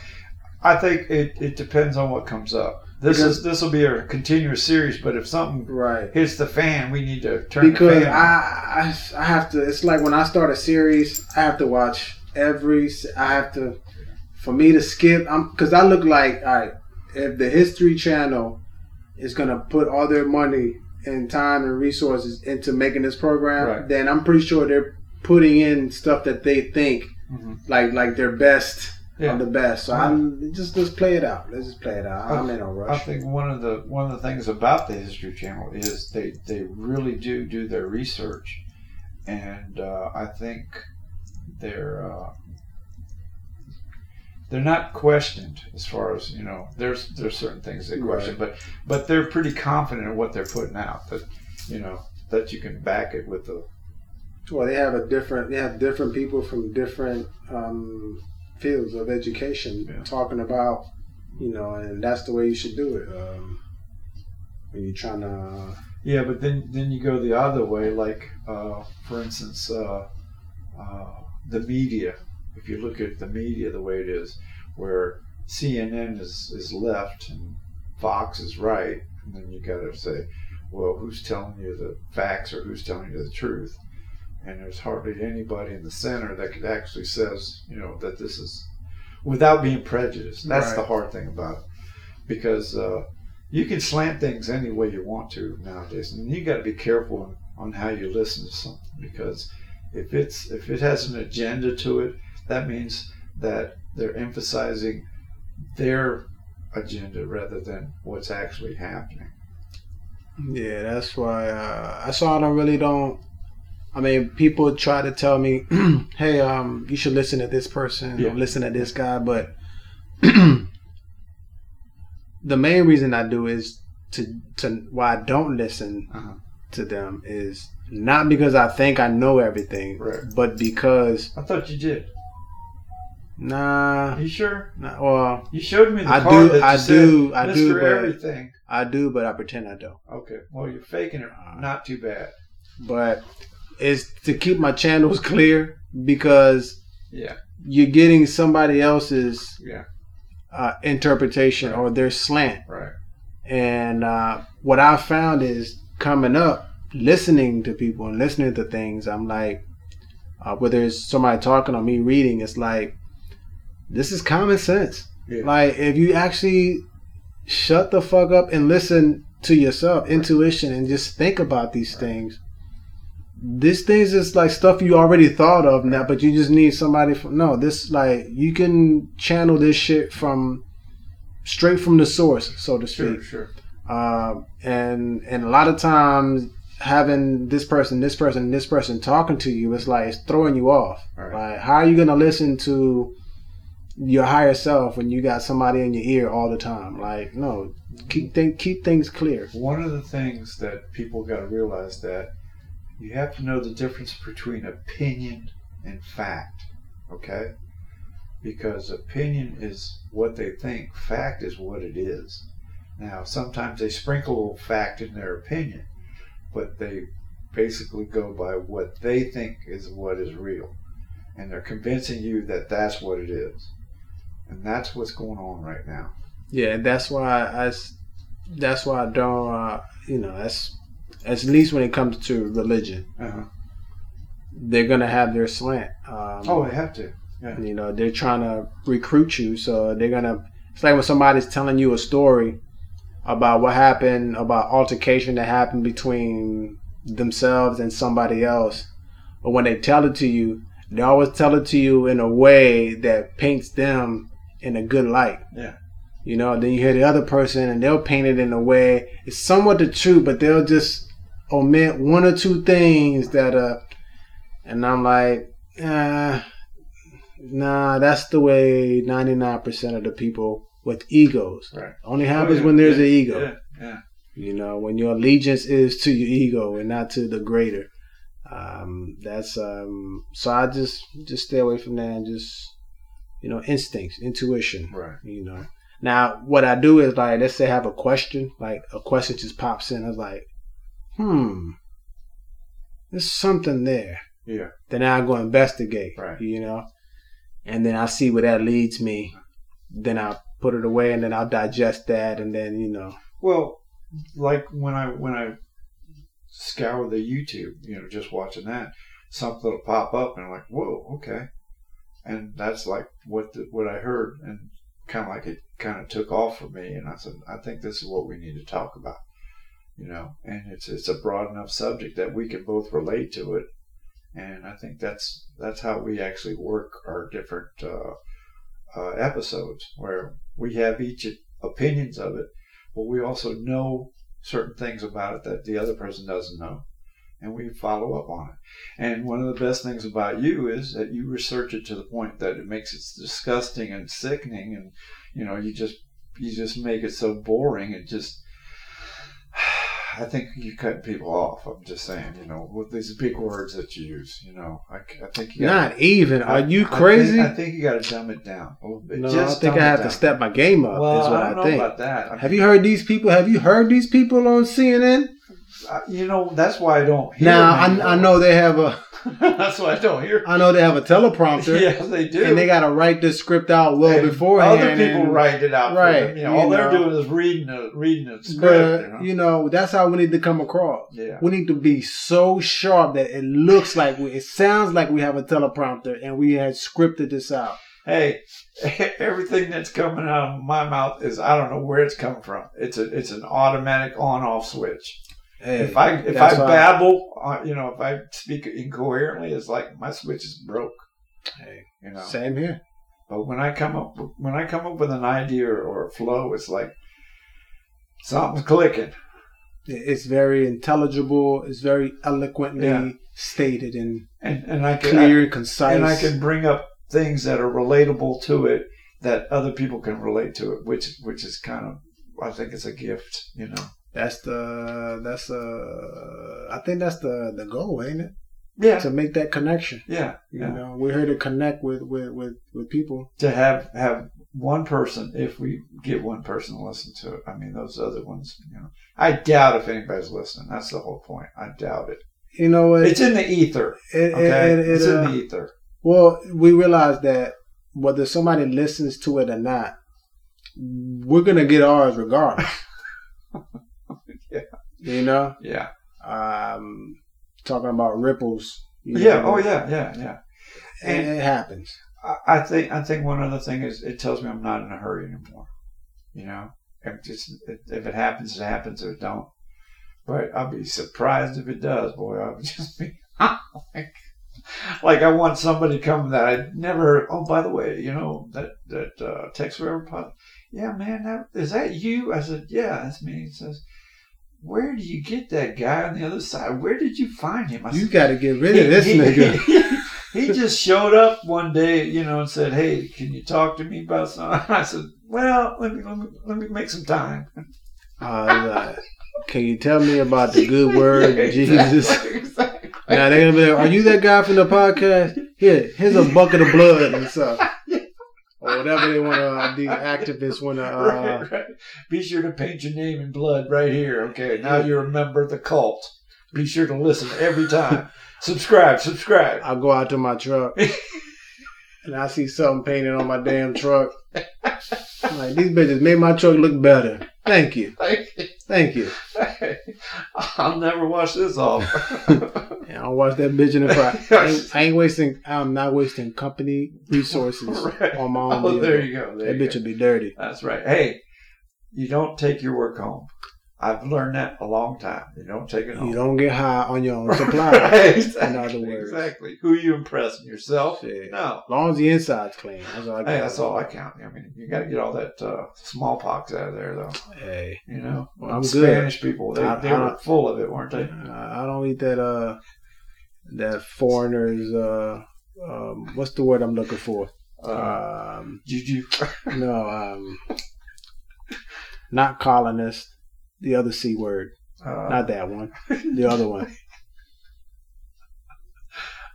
I think it, it depends on what comes up. This Because- is this will be a continuous series, but if something right. hits the fan, we need to turn Because. I, I I have to. It's like when I start a series, I have to watch every. I have to. For me to skip, I'm because I look like all right. If the History Channel is gonna put all their money and time and resources into making this program, Right. then I'm pretty sure they're putting in stuff that they think Mhm. like like their best Yeah. of the best. So Right. I'm just let's play it out. Let's just play it out. I'm in no rush. I think one of the one of the things about the History Channel is they they really do do their research, and uh, I think they're uh, they're not questioned as far as you know. There's there's certain things they question, but but they're pretty confident in what they're putting out. That you know that you can back it with the Well, they have a different. They have different people from different um, fields of education Yeah. talking about, you know, and that's the way you should do it. Um, when you're trying to, Yeah, but then then you go the other way, like uh, for instance, uh, uh, the media. If you look at the media the way it is, where CNN is is left and Fox is right, and then you got to say, well, who's telling you the facts or who's telling you the truth? And there's hardly anybody in the center that could actually says, you know, that this is without being prejudiced. That's Right. the hard thing about it, because. Uh, you can slant things any way you want to nowadays, and you got to be careful on, on how you listen to something because if it's if it has an agenda to it, that means that they're emphasizing their agenda rather than what's actually happening. yeah, that's why uh, that's why I don't really don't. I mean, people try to tell me, <clears throat> "Hey, um, you should listen to this person, Yeah. or listen to this guy," but <clears throat> the main reason I do is to to why I don't listen Uh-huh. to them is not because I think I know everything, Right. but because I thought you did. Nah, you sure? nah well, You showed me the I card do- that I said, do- I Mr. do, but- Everything. I do, but I pretend I don't. Okay, well you're faking it. Not too bad. But it's to keep my channels <laughs> clear because Yeah, you're getting somebody else's yeah, uh, interpretation Right. or their slant. right. And uh, what I found is coming up, listening to people and listening to things, I'm like, uh, whether it's somebody talking or me reading, it's like, this is common sense. Yeah. Like, if you actually shut the fuck up and listen to yourself, intuition, and just think about these things. These things is like stuff you already thought of now, but you just need somebody from. No, this like you can channel this shit from straight from the source, so to speak. Sure, sure. Um, and and a lot of times having this person, this person, this person talking to you, it's like it's throwing you off. Right. Like, how are you gonna listen to your higher self when you got somebody in your ear all the time? Like, no, keep th- keep things clear. One of the things that people got to realize that you have to know the difference between opinion and fact. Okay? Because opinion is what they think, fact is what it is. Now, sometimes they sprinkle fact in their opinion, but they basically go by what they think is what is real. And they're convincing you that that's what it is. And that's what's going on right now. Yeah, that's why I. That's why I don't. Uh, you know, that's at least when it comes to religion, Uh-huh. they're gonna have their slant. Um, Oh, they have to. You know, they're trying to recruit you, so they're gonna. It's like when somebody's telling you a story about what happened, about altercation that happened between themselves and somebody else, but when they tell it to you, they always tell it to you in a way that paints them in a good light. Yeah. You know, then you hear the other person and they'll paint it in a way it's somewhat the truth, but they'll just omit one or two things that uh and I'm like, uh nah, that's the way ninety nine percent of the people with egos. Right. Only happens Oh, yeah, when there's yeah, an ego. Yeah, yeah. You know, when your allegiance is to your ego and not to the greater. Um, that's um so I just just stay away from that and just you know, instincts, intuition. Right. You know. Now what I do is like let's say I have a question, like a question just pops in, I was like, hmm, there's something there. Yeah. Then I go investigate. Right. You know? And then I see where that leads me. Then I put it away and then I'll digest that and then, you know. Well, like when I when I scour the YouTube, you know, just watching that, something will pop up and I'm like, whoa, okay, and that's like what the, what I heard, and kind of like it kind of took off for me, and I said, I think this is what we need to talk about, you know, and it's it's a broad enough subject that we can both relate to it, and I think that's that's how we actually work our different uh, uh, episodes, where we have each opinions of it but we also know certain things about it that the other person doesn't know and we follow up on it and one of the best things about you is that you research it to the point that it makes it disgusting and sickening and you know you just you just make it so boring it just <sighs> I think you cut people off. I'm just saying, you know, with these big words that you use, you know, I, I think you gotta- Not even. Are you I think- crazy? I think, you got to dumb it down a little bit. no, Just I think I have to step my game up. Well, is what I I, don't know think. about that. I Have you heard these people? Have you heard these people on CNN? You know, that's why I don't hear. Now I, I know they have a. <laughs> that's why I don't hear. I know they have a teleprompter, <laughs> yes, they do. and they got to write this script out well And beforehand. Other people and- write it out. Right, For them. You know, you all they're doing is reading a reading a script. But you know? you know that's how we need to come across. yeah. We need to be so sharp that it looks like we, it sounds like we have a teleprompter and we had scripted this out. Hey, <laughs> everything that's coming out of my mouth is I don't know where it's coming from. It's a it's an automatic on off switch. Hey, if I if I babble, uh, you know, if I speak incoherently, it's like my switch is broke. Hey, You know. same here. But when I come up when I come up with an idea or, or a flow, it's like something's clicking. It's very intelligible. It's very eloquently Yeah. stated and And and I can clear and concise. and I can bring up things that are relatable to it that other people can relate to it, which which is kind of I think it's a gift, you know. That's the that's uh I think that's the the goal, ain't it? Yeah, To make that connection. yeah, You yeah. know, we're here to connect with with with, with people. To have have one person, if we get one person to listen to it, I mean those other ones, you know, I doubt if anybody's listening. That's the whole point. I doubt it. You know what? It's in the ether. it, Okay, it, it, it's uh, in the ether. Well, we realize that whether somebody listens to it or not, we're gonna get ours regardless. <laughs> You know, Yeah, um, talking about ripples. yeah. know, Oh, yeah, yeah, yeah. It, it happens. I- I think I think one other thing is it tells me I'm not in a hurry anymore. You know, if just if it happens, it happens, or it don't. But I'll be surprised if it does, boy. I'll <laughs> just be like, like I want somebody to come that I never. Oh, by the way, you know that that uh, Texas 4Ever pod. Yeah, man, that, is that you? I said, yeah, that's me. He says, where do you get that guy on the other side? Where did you find him? I You got to get rid of this he, nigga. He, he just showed up one day, you know, and said, "Hey, can you talk to me about something?" <laughs> I said, "Well, let me let me, let me make some time." Uh, can you tell me about the good <laughs> word, Yeah, Jesus? exactly, exactly. Now they're gonna be like, "Are you that guy from the podcast? Here, here's a bucket of blood and stuff, or whatever they want to. Uh, these activists want to. <laughs> Uh, right, right. Be sure to paint your name in blood right here. Okay, now you're a member of the cult. Be sure to listen every time. subscribe, subscribe. I go out to my truck <laughs> and I see something painted on my damn truck. I'm like, these bitches made my truck look better. Thank you. <laughs> Thank you. Thank you. Hey, I'll never wash this off. <laughs> And I'll watch that bitch in the front. I ain't, I ain't wasting, I'm not wasting company resources <laughs> Right. on my own Oh, there you go. There That you bitch go. would be dirty. That's right. Hey, you don't take your work home. I've learned that a long time. You don't take it home. You don't get high on your own <laughs> supply. Right, exactly, in other <laughs> words. exactly. Who you impressing yourself? Shit. No. As long as the inside's clean. That's all I Hey, that's all I count. I mean, you got to get all that uh, smallpox out of there, though. Hey, You know, Well, I'm Spanish people, they, I- they I were full of it, weren't they? I don't eat that. Uh, that foreigners. Uh, um, what's the word I'm looking for? Uh, Um, juju. <laughs> no, um, not colonist. The other c word. Uh, Not that one. The other one. <laughs>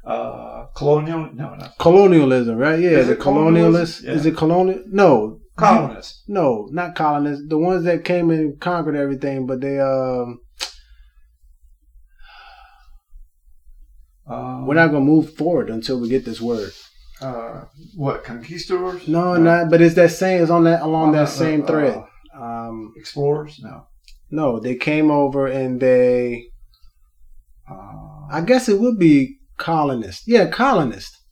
uh, colonial? No, not Colonialism, right? Yeah, Is the it colonialism? Yeah. Is it colonial? No, colonists. no, not colonists. The ones that came and conquered everything, but they um, Um, we're not gonna move forward until we get this word. Uh, what conquistadors? No, not. But it's that same. It's on that along On that the- same uh, thread. Um, Explorers? No. No, they came over and they. Uh, I guess it would be colonists. Yeah, colonists.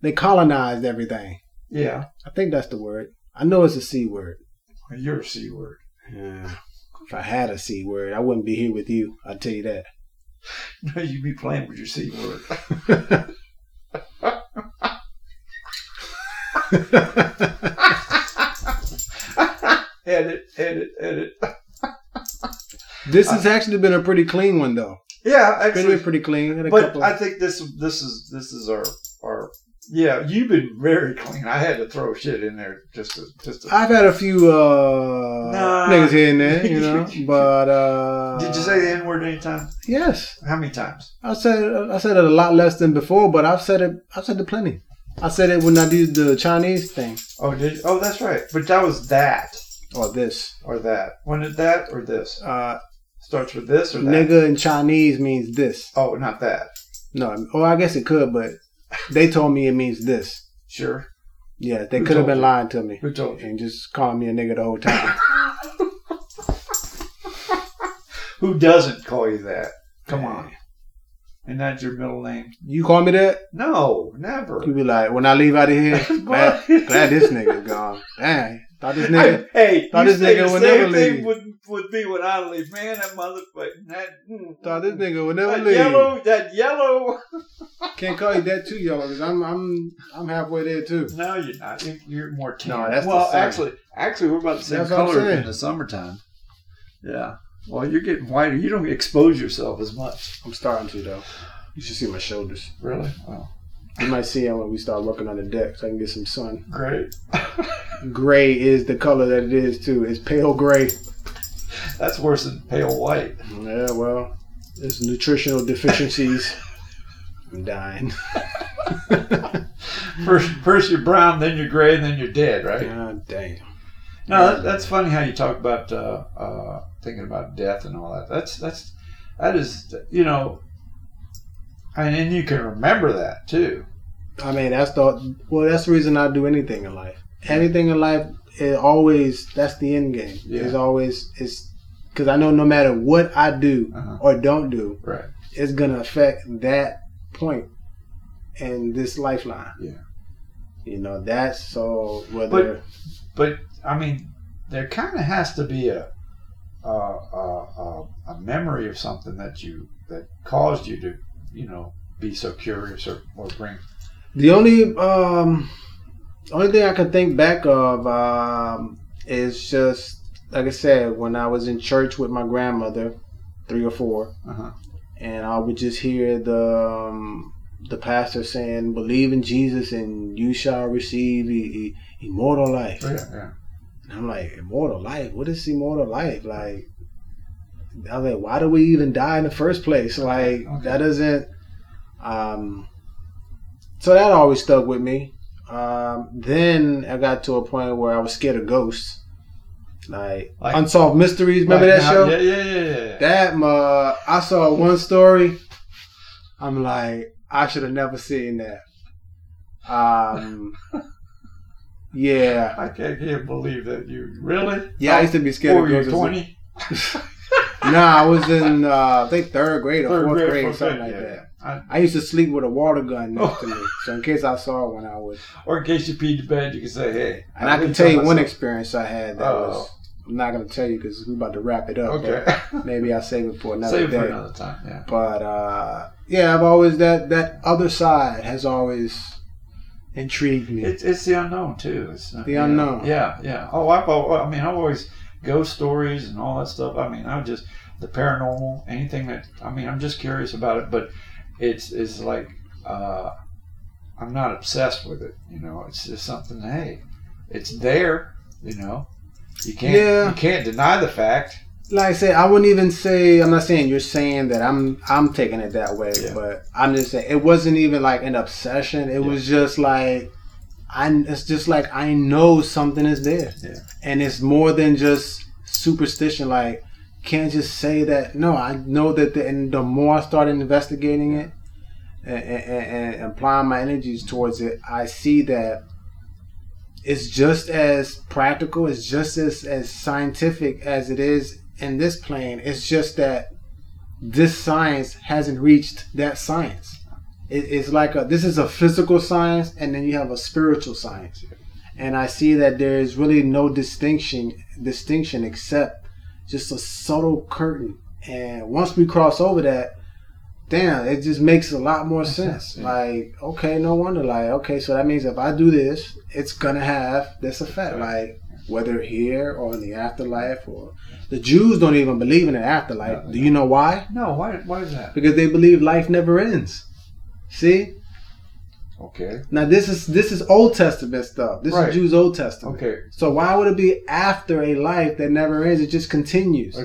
They colonized everything. yeah, I think that's the word. I know it's a c word. you're a c word. Yeah. If I had a c word, I wouldn't be here with you. I'll tell you that. No, you be playing with your c word. <laughs> edit, edit, edit. This has actually been a pretty clean one, though. Yeah, Pretty, actually, pretty clean. A but I think this this is this is our our. Yeah, you've been very clean. I had to throw shit in there just to just to. I've had a few uh, Nah. niggas here and there, you <laughs> know, but uh, Did you say the n word anytime? Yes, How many times? I said I said it a lot less than before, but I've said it. I've said it plenty. I said it when I did the Chinese thing Oh, did oh that's right. But that was that or this. or that. When did that or this Uh, starts with this or that? nigga in Chinese means this. Oh, not that. No, or I guess it could, but they told me it means this. Sure. Yeah, they Who could have told been you? lying to me Who told you? and just calling me a nigga the whole time. <laughs> <laughs> Who doesn't call you that? Come on. And that's your middle name? You call me that? No, never. You be like, when I leave out of here, <laughs> glad, glad this nigga's gone. Damn, thought this nigga. I- hey, thought this nigga would never thing leave. Would, would be when I leave. Man, that motherfucker. That, mm, Thought this nigga would never that leave. yellow, that yellow. <laughs> Can't call you that too yellow because I'm I'm I'm halfway there too. No, you're not. You- You're more tan. No, that's the well, actually, actually, we're about the same That's color in the summertime. Yeah. Well, you're getting whiter. You don't expose yourself as much. I'm starting to though. You should see my shoulders. Really? Well, You might see him when we start working on the deck so I can get some sun. great. <laughs> Gray is the color that it is too. It's pale gray. That's worse than pale white. Yeah, well, it's nutritional deficiencies. I'm dying. <laughs> First, first you're brown, then you're gray, and then you're dead, right? God damn. No, that, that's funny how you talk about uh, uh, thinking about death and all that. That's that's that is you know, and, then you can remember that too. I mean, that's the well. That's the reason I do anything in life. Anything in life, it always that's the end game. Yeah. It's always it's because I know no matter what I do Uh-huh. or don't do, Right. it's gonna affect that and in this lifeline. Yeah. You know that's so whether But I mean, there kind of has to be a a, a a a memory of something that you that caused you to you know be so curious or, or bring. the only um only thing I can think back of um is just like I said when I was in church with my grandmother, three or four. Uh-huh. and I would just hear the um, the pastor saying, "Believe in Jesus, and you shall receive e- e- immortal life." Yeah, yeah. And I'm like, "Immortal life? What is immortal life? Like?" I was like, "Why do we even die in the first place? Like Okay. that doesn't." Um, so that always stuck with me. Um, then I got to a point where I was scared of ghosts, like, Like- unsolved mysteries. Remember Like that now- show? Yeah, yeah, yeah, yeah. That uh, I saw one story. I'm like, I should have never seen that. Um, <laughs> yeah, I can't, can't believe that you really. yeah. I used to be scared of ghosts. twenty? <laughs> Nah, I was in uh, I think third grade or Third fourth grade, grade, fourth something grade, like yeah, that. yeah. I used to sleep with a water gun next to me, <laughs> so in case I saw one, I would. Or in case you peed the bed, you can say, "Hey." And I can tell you one experience I had that Oh. was I'm not gonna tell you because we're about to wrap it up. Okay. <laughs> Maybe I'll save it for another Save it day. for another time. Yeah. But uh, yeah, I've always that that other side has always intrigued me. It's it's the unknown too. It's not, The know, unknown. Yeah, yeah. Oh, I've I mean, I've always ghost stories and all that stuff. I mean, I'm just the paranormal, anything that I mean, I'm just curious about it. But it's it's like uh, I'm not obsessed with it. You know, it's just something. Hey, it's there. You know, you can't Yeah. you can't deny the fact. like I said, I wouldn't even say I'm not saying you're saying that I'm I'm taking it that way, Yeah. but I'm just saying it wasn't even like an obsession. It was just like I it's just like I know something is there. Yeah. And it's more than just superstition like can't just say that no, I know that the, and the more I started investigating it and, and, and applying my energies towards it, I see that it's just as practical, it's just as, as scientific as it is in this plane. It's just that this science hasn't reached that science. It, it's like a, this is a physical science, and then you have a spiritual science. And I see that there is really no distinction distinction except just a subtle curtain. And once we cross over that, damn, it just makes a lot more sense, yeah. Like, okay, no wonder. Like, okay, so that means if I do this, it's gonna have this effect. Like, whether here or in the afterlife, or the Jews don't even believe in an afterlife. No, do you know why? No, why why is that? Because they believe life never ends. See, Okay, now this is this is Old Testament stuff. This Right. is Jews' Old Testament. okay. So why would it be after a life that never ends? It just continues.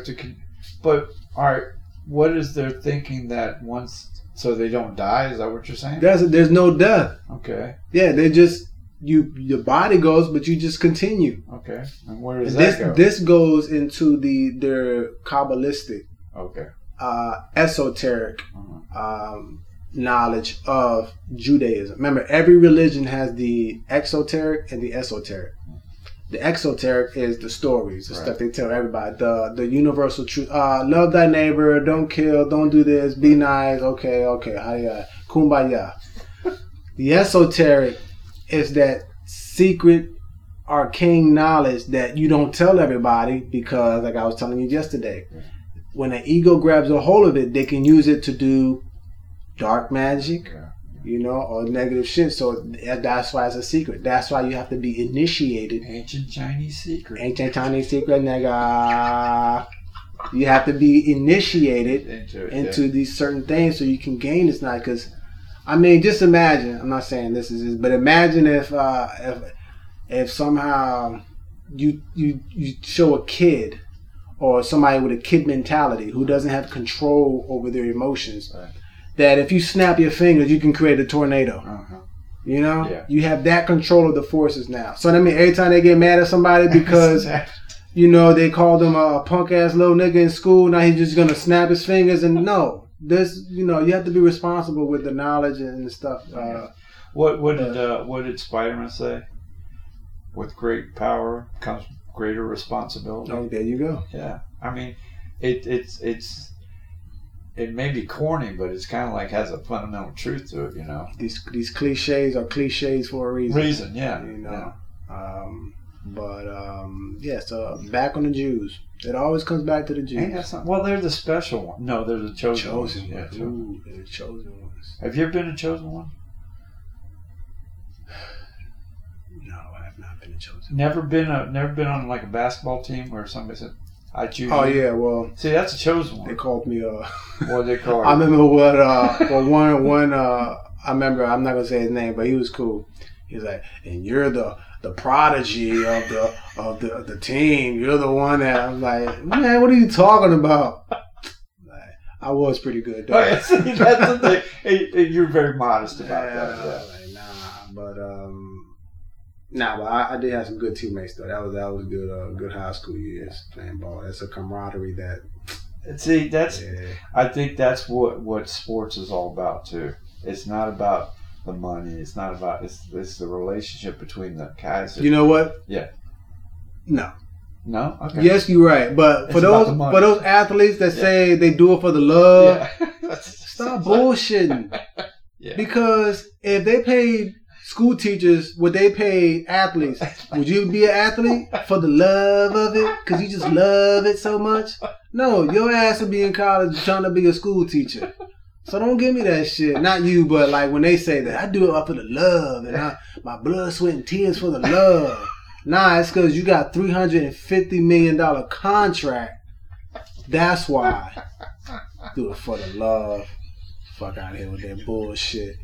But, all right, what is their thinking that once so they don't die? Is that what you're saying? There's there's no death. Okay, Yeah, they just you your body goes, but you just continue. okay. And where does And that this go? this goes into the their kabbalistic, okay. uh, esoteric Uh-huh. um, knowledge of Judaism. Remember, every religion has the exoteric and the esoteric. The exoteric is the stories, the Right. stuff they tell everybody, the the universal truth. Uh, love thy neighbor, don't kill, don't do this, be nice. Okay, okay, hiya, kumbaya. the esoteric is that secret, arcane knowledge that you don't tell everybody because, like I was telling you yesterday, when an ego grabs a hold of it, they can use it to do dark magic, Okay. you know, or negative shit. So that's why it's a secret. That's why you have to be initiated. Ancient Chinese secret. Ancient Chinese secret, nigga. You have to be initiated into, it, into these certain things so you can gain this knowledge. Because, I mean, just imagine. I'm not saying this is, but imagine if uh, if if somehow you you you show a kid or somebody with a kid mentality who doesn't have control over their emotions. Right. That if you snap your fingers, you can create a tornado. Uh-huh. You know, Yeah. you have that control of the forces now. So that mean, every time they get mad at somebody <laughs> because you know they called him a punk ass little nigga in school, now he's just gonna snap his fingers and no, this you know you have to be responsible with the knowledge and the stuff. Uh, what what did uh, what did Spider-Man say? With great power comes greater responsibility. oh, there you go. Yeah, I mean, it it's it's it may be corny, but it's kind of like has a fundamental truth to it. You know, These these cliches are cliches for a reason. reason. Yeah, You know. Um, but um, yeah, so back on the Jews. It always comes back to the Yeah. Jews. Well, they're the special one. No, they're the chosen, Chosen ones. Yeah, Ooh, they're the chosen ones. Have you ever been a chosen one? <sighs> No, I have not been a chosen. Never been a never been on like a basketball team where somebody said, "I choose." Oh yeah, well See, that's a chosen one. they called me uh <laughs> What they call <laughs> I remember what uh well one one uh I remember I'm not gonna say his name, but he was cool. He was like, and you're the the prodigy of the of the of the team. You're the one that I'm like, man, what are you talking about? Like, I was pretty good though. Oh, <laughs> see, that's the thing. Hey, hey, You're very modest about Yeah, that. Yeah. like, nah, but um, nah, but I, I did have some good teammates though. That was that was good. Uh, good high school years playing ball. That's a camaraderie that. See, that's Yeah, I think that's what what sports is all about too. It's not about the money. It's not about it's it's the relationship between the guys. you know what? Yeah. No. no, okay, Yes, you're right. But It's for those for those athletes that Yeah. say they do it for the love, yeah. <laughs> Stop bullshitting. <laughs> Yeah. Because if they paid school teachers, what they pay athletes, would you be an athlete for the love of it? Because you just love it so much? No, your ass would be in college trying to be a school teacher. So don't give me that shit. Not you, but like when they say that, I do it for the love and I, my blood, sweat, and tears for the love. Nah, it's because you got $350 million contract. That's why. Do it for the love. Fuck out of here with that bullshit.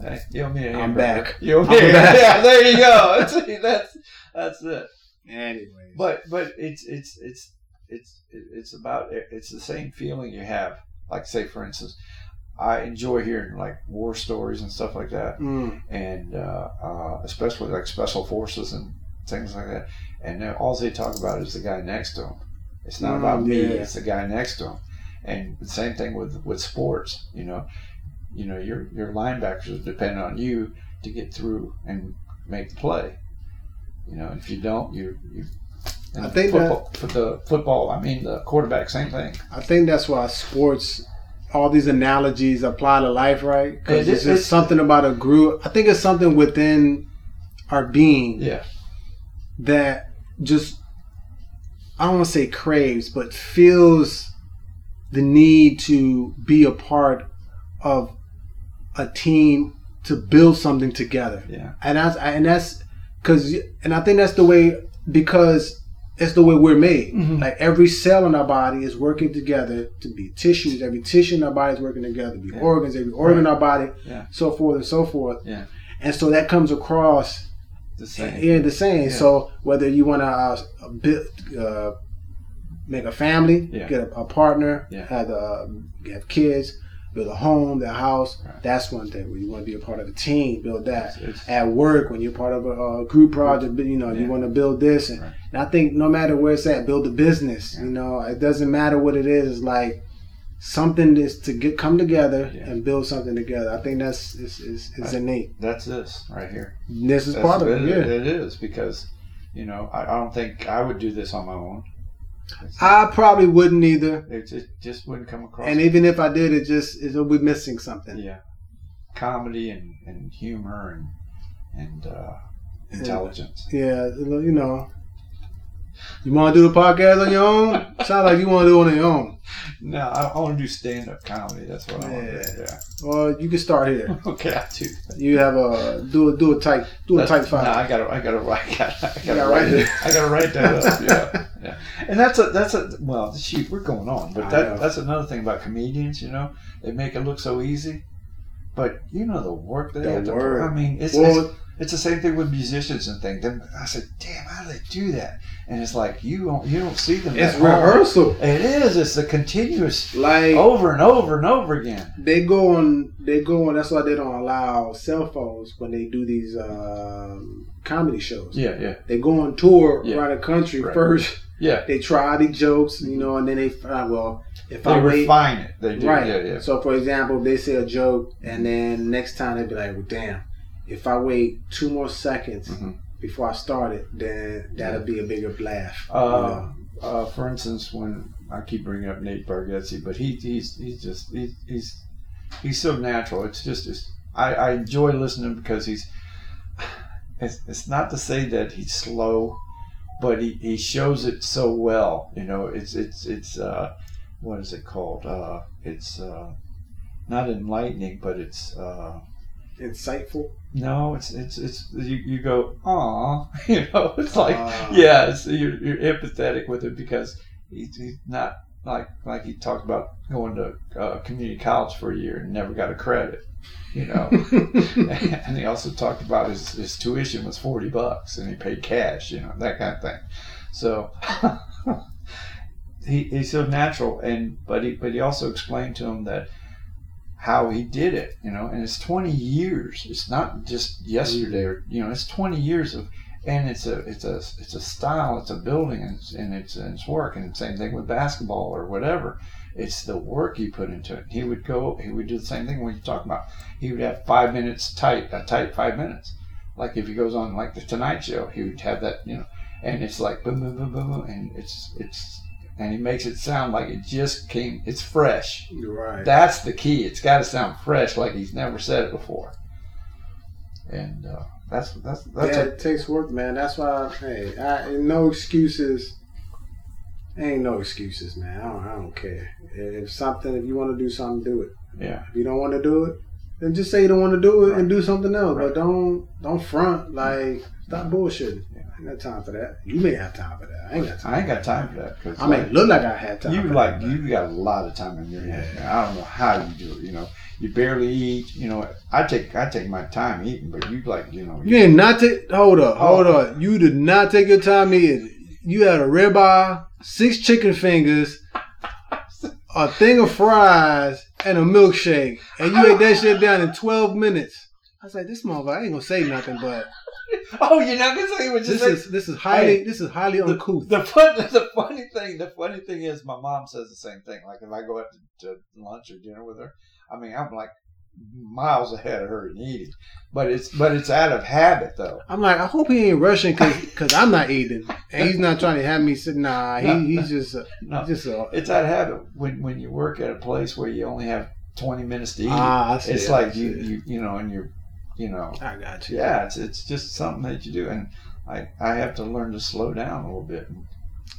Hey, you me I'm back. You me. Yeah, there you go. <laughs> See, that's that's it. Anyway, But but it's it's it's it's it's about it's the same feeling you have. Like say for instance, I enjoy hearing like war stories and stuff like that, Mm, and uh, uh, especially like special forces and things like that. And all they talk about is the guy next to them. It's not Mm, about me. yeah. It's the guy next to him. And the same thing with with sports. You know, you know your your linebackers depend on you to get through and make the play. You know, if you don't, you you. I think football, for the football, I mean the quarterback, same thing. I think that's why sports, all these analogies apply to life, right? Because is- it's just it's- something about a group. I think it's something within our being Yeah, that just, I don't want to say craves, but feels the need to be a part of a team to build something together. yeah, and that's and that's because and I think that's the way because it's the way we're made. Mhm. Like every cell in our body is working together to be tissues. Every tissue in our body is working together to be Yeah. organs. Every organ in our body, Yeah. so forth and so forth. Yeah. And so that comes across the same. yeah, the same. Yeah. So whether you want to uh, build, uh, make a family, Yeah. get a, a partner, Yeah. have uh, have kids, build a home, a house. Right. That's one thing. Where you want to be a part of a team, build that. It's- it's- At work, when you're part of a, uh group project, you know, Yeah. you want to build this, and, Right. and I think no matter where it's at, build a business. Yeah. You know, it doesn't matter what it is. It's like something is to get come together Yeah. and build something together. I think that's is is, is innate. That's this right here. This is That's part of what it. Yeah. It is because, you know, I, I don't think I would do this on my own. I probably wouldn't either. it, just just wouldn't come across. And even if I did, it just it'll be missing something. yeah, comedy and, and humor and and uh, intelligence. Yeah, you know. You want to do the podcast on your own? Sounds like you want to do it on your own. No, I, I want to do stand up comedy. That's what I want to do. Yeah. Or you can start here. <laughs> Okay, I do. You have a do a do a tight do a tight No. I gotta, I gotta write, <laughs> I gotta, I gotta write it. I gotta write that up. Yeah, yeah. And that's a, that's a. Well, shoot, we're going on, but that, that's another thing about comedians. You know, they make it look so easy, but you know the work they The have to. work. I mean, it's, Well- it's it's the same thing with musicians and things. Then I said, damn, how do they do that? And it's like you don't, you don't see them. It's rehearsal. It is. It's a continuous Like over and over and over again. they go on they go on that's why they don't allow cell phones when they do these um, comedy shows. Yeah, yeah, They go on tour Yeah. around the country Right. first. yeah. They try the jokes, you know, and then they find well if They I wait refine it. They do. Right. Yeah, yeah. So, for example, if they say a joke, and then next time they'd be like, well, "Damn, if I wait two more seconds Mhm. before I start it, then that'll be a bigger laugh." you Uh, know? uh, for instance, when I keep bringing up Nate Bargatze, but he, he's he's just he, he's he's so natural. It's just it's, I, I enjoy listening because he's. It's, it's not to say that he's slow, but he, he shows it so well. You know, it's it's it's uh, what is it called? Uh, it's uh, not enlightening, but it's uh, Insightful. no, it's it's it's you, you go, ah, <laughs> you know, it's like Ah. yeah, it's, you're, you're empathetic with it because he's, he's not like like he talked about going to uh, community college for a year and never got a credit, you know. <laughs> <laughs> and he also talked about his, his tuition was forty bucks and he paid cash, you know, that kind of thing. So he, he's so natural, and but he but he also explained to him that how he did it, you know, and it's twenty years. It's not just yesterday, or you know, it's twenty years of, and it's a it's a it's a style, it's a building, and it's and it's, and it's work, and same thing with basketball or whatever. It's the work he put into it. He would go, he would do the same thing when you talk about. He would have five minutes tight, a tight five minutes. Like if he goes on like the Tonight Show, he would have that, you know, and it's like boom, boom, boom, boom, boom, and it's it's, and he makes it sound like it just came. It's fresh. Right. That's the key. It's got to sound fresh, like he's never said it before. and uh, that's that's that's yeah, a, it takes work, man. That's why. Hey, I, no excuses. Ain't no excuses, man. I don't, I don't care. If something, if you want to do something, do it. yeah. If you don't want to do it, then just say you don't want to do it and do something else. Right. But don't don't front like stop bullshitting. Yeah. I ain't got time for that. You may have time for that. I ain't got time. I ain't got time for that because I may look like I had time. you for like that, you got a lot of time in your head. man. I don't know how you do it. You know, you barely eat. You know, I take I take my time eating, but you like you know. You did not take. Hold up, hold Oh. up. You did not take your time eating. You had a ribeye, six chicken fingers, a thing of fries, and a milkshake, and you ate that shit down in twelve minutes. I was like, this motherfucker I ain't gonna say nothing, but <laughs> oh, you're not gonna say what you this say. is this is highly Hey, this is highly uncouth. The fun, <laughs> the funny thing, the funny thing is, my mom says the same thing. Like if I go out to, to lunch or dinner with her, I mean, I'm like miles ahead of her in eating, but it's but it's out of habit though. I'm like, I hope he ain't rushing because I'm not eating, and he's not trying to have me sit. Nah, he, he's just No, he's just a. it's out of habit when when you work at a place where you only have 20 minutes to eat. Ah, I see, it's like you, you you know, and you're you know, I got you. yeah, it's it's just something that you do, and I I have to learn to slow down a little bit.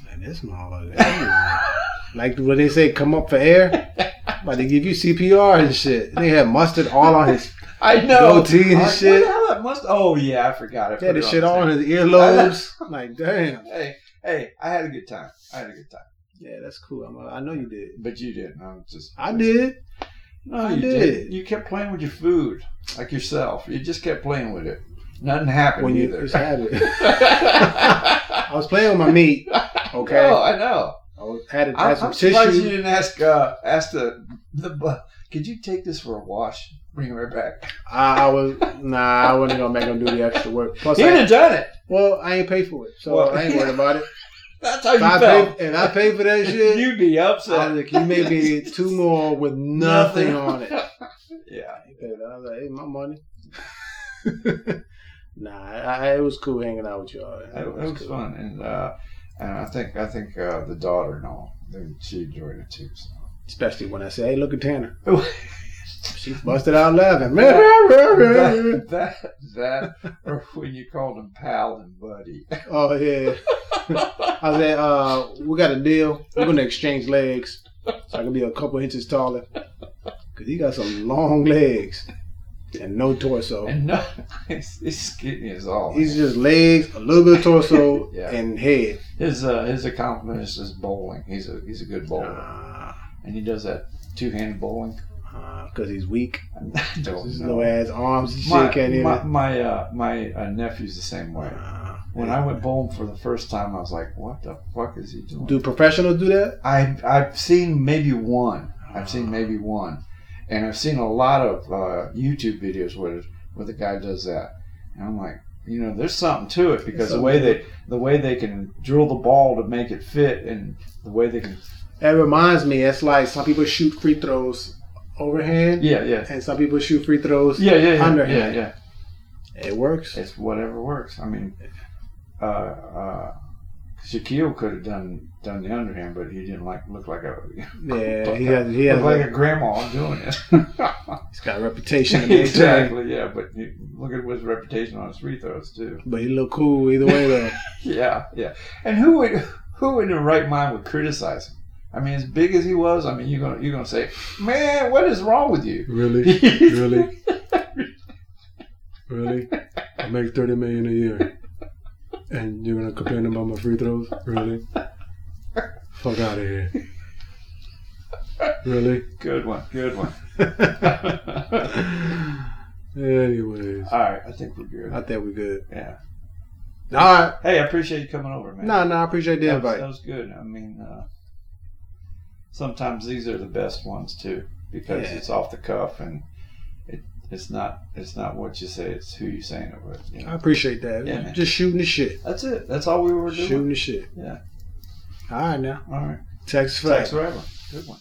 Man, this motherfucker. <laughs> like when they say come up for air, <laughs> but they give you CPR and shit. They had mustard all on his. <laughs> I know. Goatee and like, shit. What the hell must? Oh yeah, I forgot. I had put the shit on his earlobes. like, damn. Hey, hey, I had a good time. I had a good time. Yeah, that's cool. I'm, I know you did. But you didn't. I'm just. I did. No, I you did. did. You kept playing with your food, like yourself. You just kept playing with it. Nothing happened When you either. just had it. <laughs> I was playing with my meat. Okay. No, I know. I was, had, it, I'm, had some I'm surprised you didn't ask. Uh, ask the the. Could you take this for a wash? Bring it right back. I, I was nah. I wasn't gonna make him do the extra work. Plus, He I, done done it. well, I ain't paid for it, so Well, I ain't worried about it. That's how If you I, felt. pay, if I pay for that <laughs> shit, You'd be upset. like, you may be <laughs> two more with nothing on it. <laughs> Yeah. He paid that. I was like, hey, my money. nah, I, I, it was cool hanging out with y'all. It, it was fun, and uh, and I think I think uh, the daughter and all, she enjoyed it too. So. Especially when I say, hey, look at Tanner. That, She busted out laughing. <laughs> that that or when you called him pal and buddy. <laughs> oh, yeah. I said, uh, we got a deal. We're going to exchange legs so I can be a couple inches taller. Because he got some long legs and no torso. And no, <laughs> he's, he's skinny as all. He's just legs, a little bit of torso, Yeah. and head. his uh, his accomplishment is bowling. He's a he's a good bowler, Uh, and he does that two handed bowling. Because he's weak. <laughs> His no ass arms My can't my my, uh, my uh, nephew's the same way. Uh, When I went bowling for the first time, I was like, "What the fuck is he doing?" do professionals do that? I I've seen maybe one. I've seen maybe one, and I've seen a lot of uh, YouTube videos where where the guy does that, and I'm like, you know, there's something to it because the way they the way they can drill the ball to make it fit, and the way they can, That reminds me, it's like some people shoot free throws overhand, yeah, yeah, and some people shoot free throws yeah, yeah, yeah, underhand. yeah, yeah. It works. It's whatever works. I mean, uh, uh, Shaquille could have done done the underhand, but he didn't like look like a <laughs> Yeah, he has. He has. look like a, a grandma doing it. <laughs> he's got a reputation <laughs> to maintain, exactly, yeah. But you, look at his reputation on his free throws too. but he looked cool either way though. Yeah, yeah. And who would who in their right mind would criticize him? I mean, as big as he was, I mean, you're gonna you're gonna say, man, what is wrong with you? really, <laughs> really, really. I make thirty million a year, and you're gonna complain about my free throws? Really? Fuck out of here. Really? Good one, good one. <laughs> Anyways, All right, I think we're good. I think we're good. Yeah. All right. Hey, I appreciate you coming over, man. No, no, I appreciate the that invite. that was good. I mean, uh, sometimes these are the best ones too because Yeah. it's off the cuff and it it's not it's not what you say, it's who you're saying it with. You I appreciate that. Yeah, man. Just shooting the shit. That's it. That's all we were doing. Shooting the shit. Yeah. All right now. All right. Text Thanks fact. forever. Good one.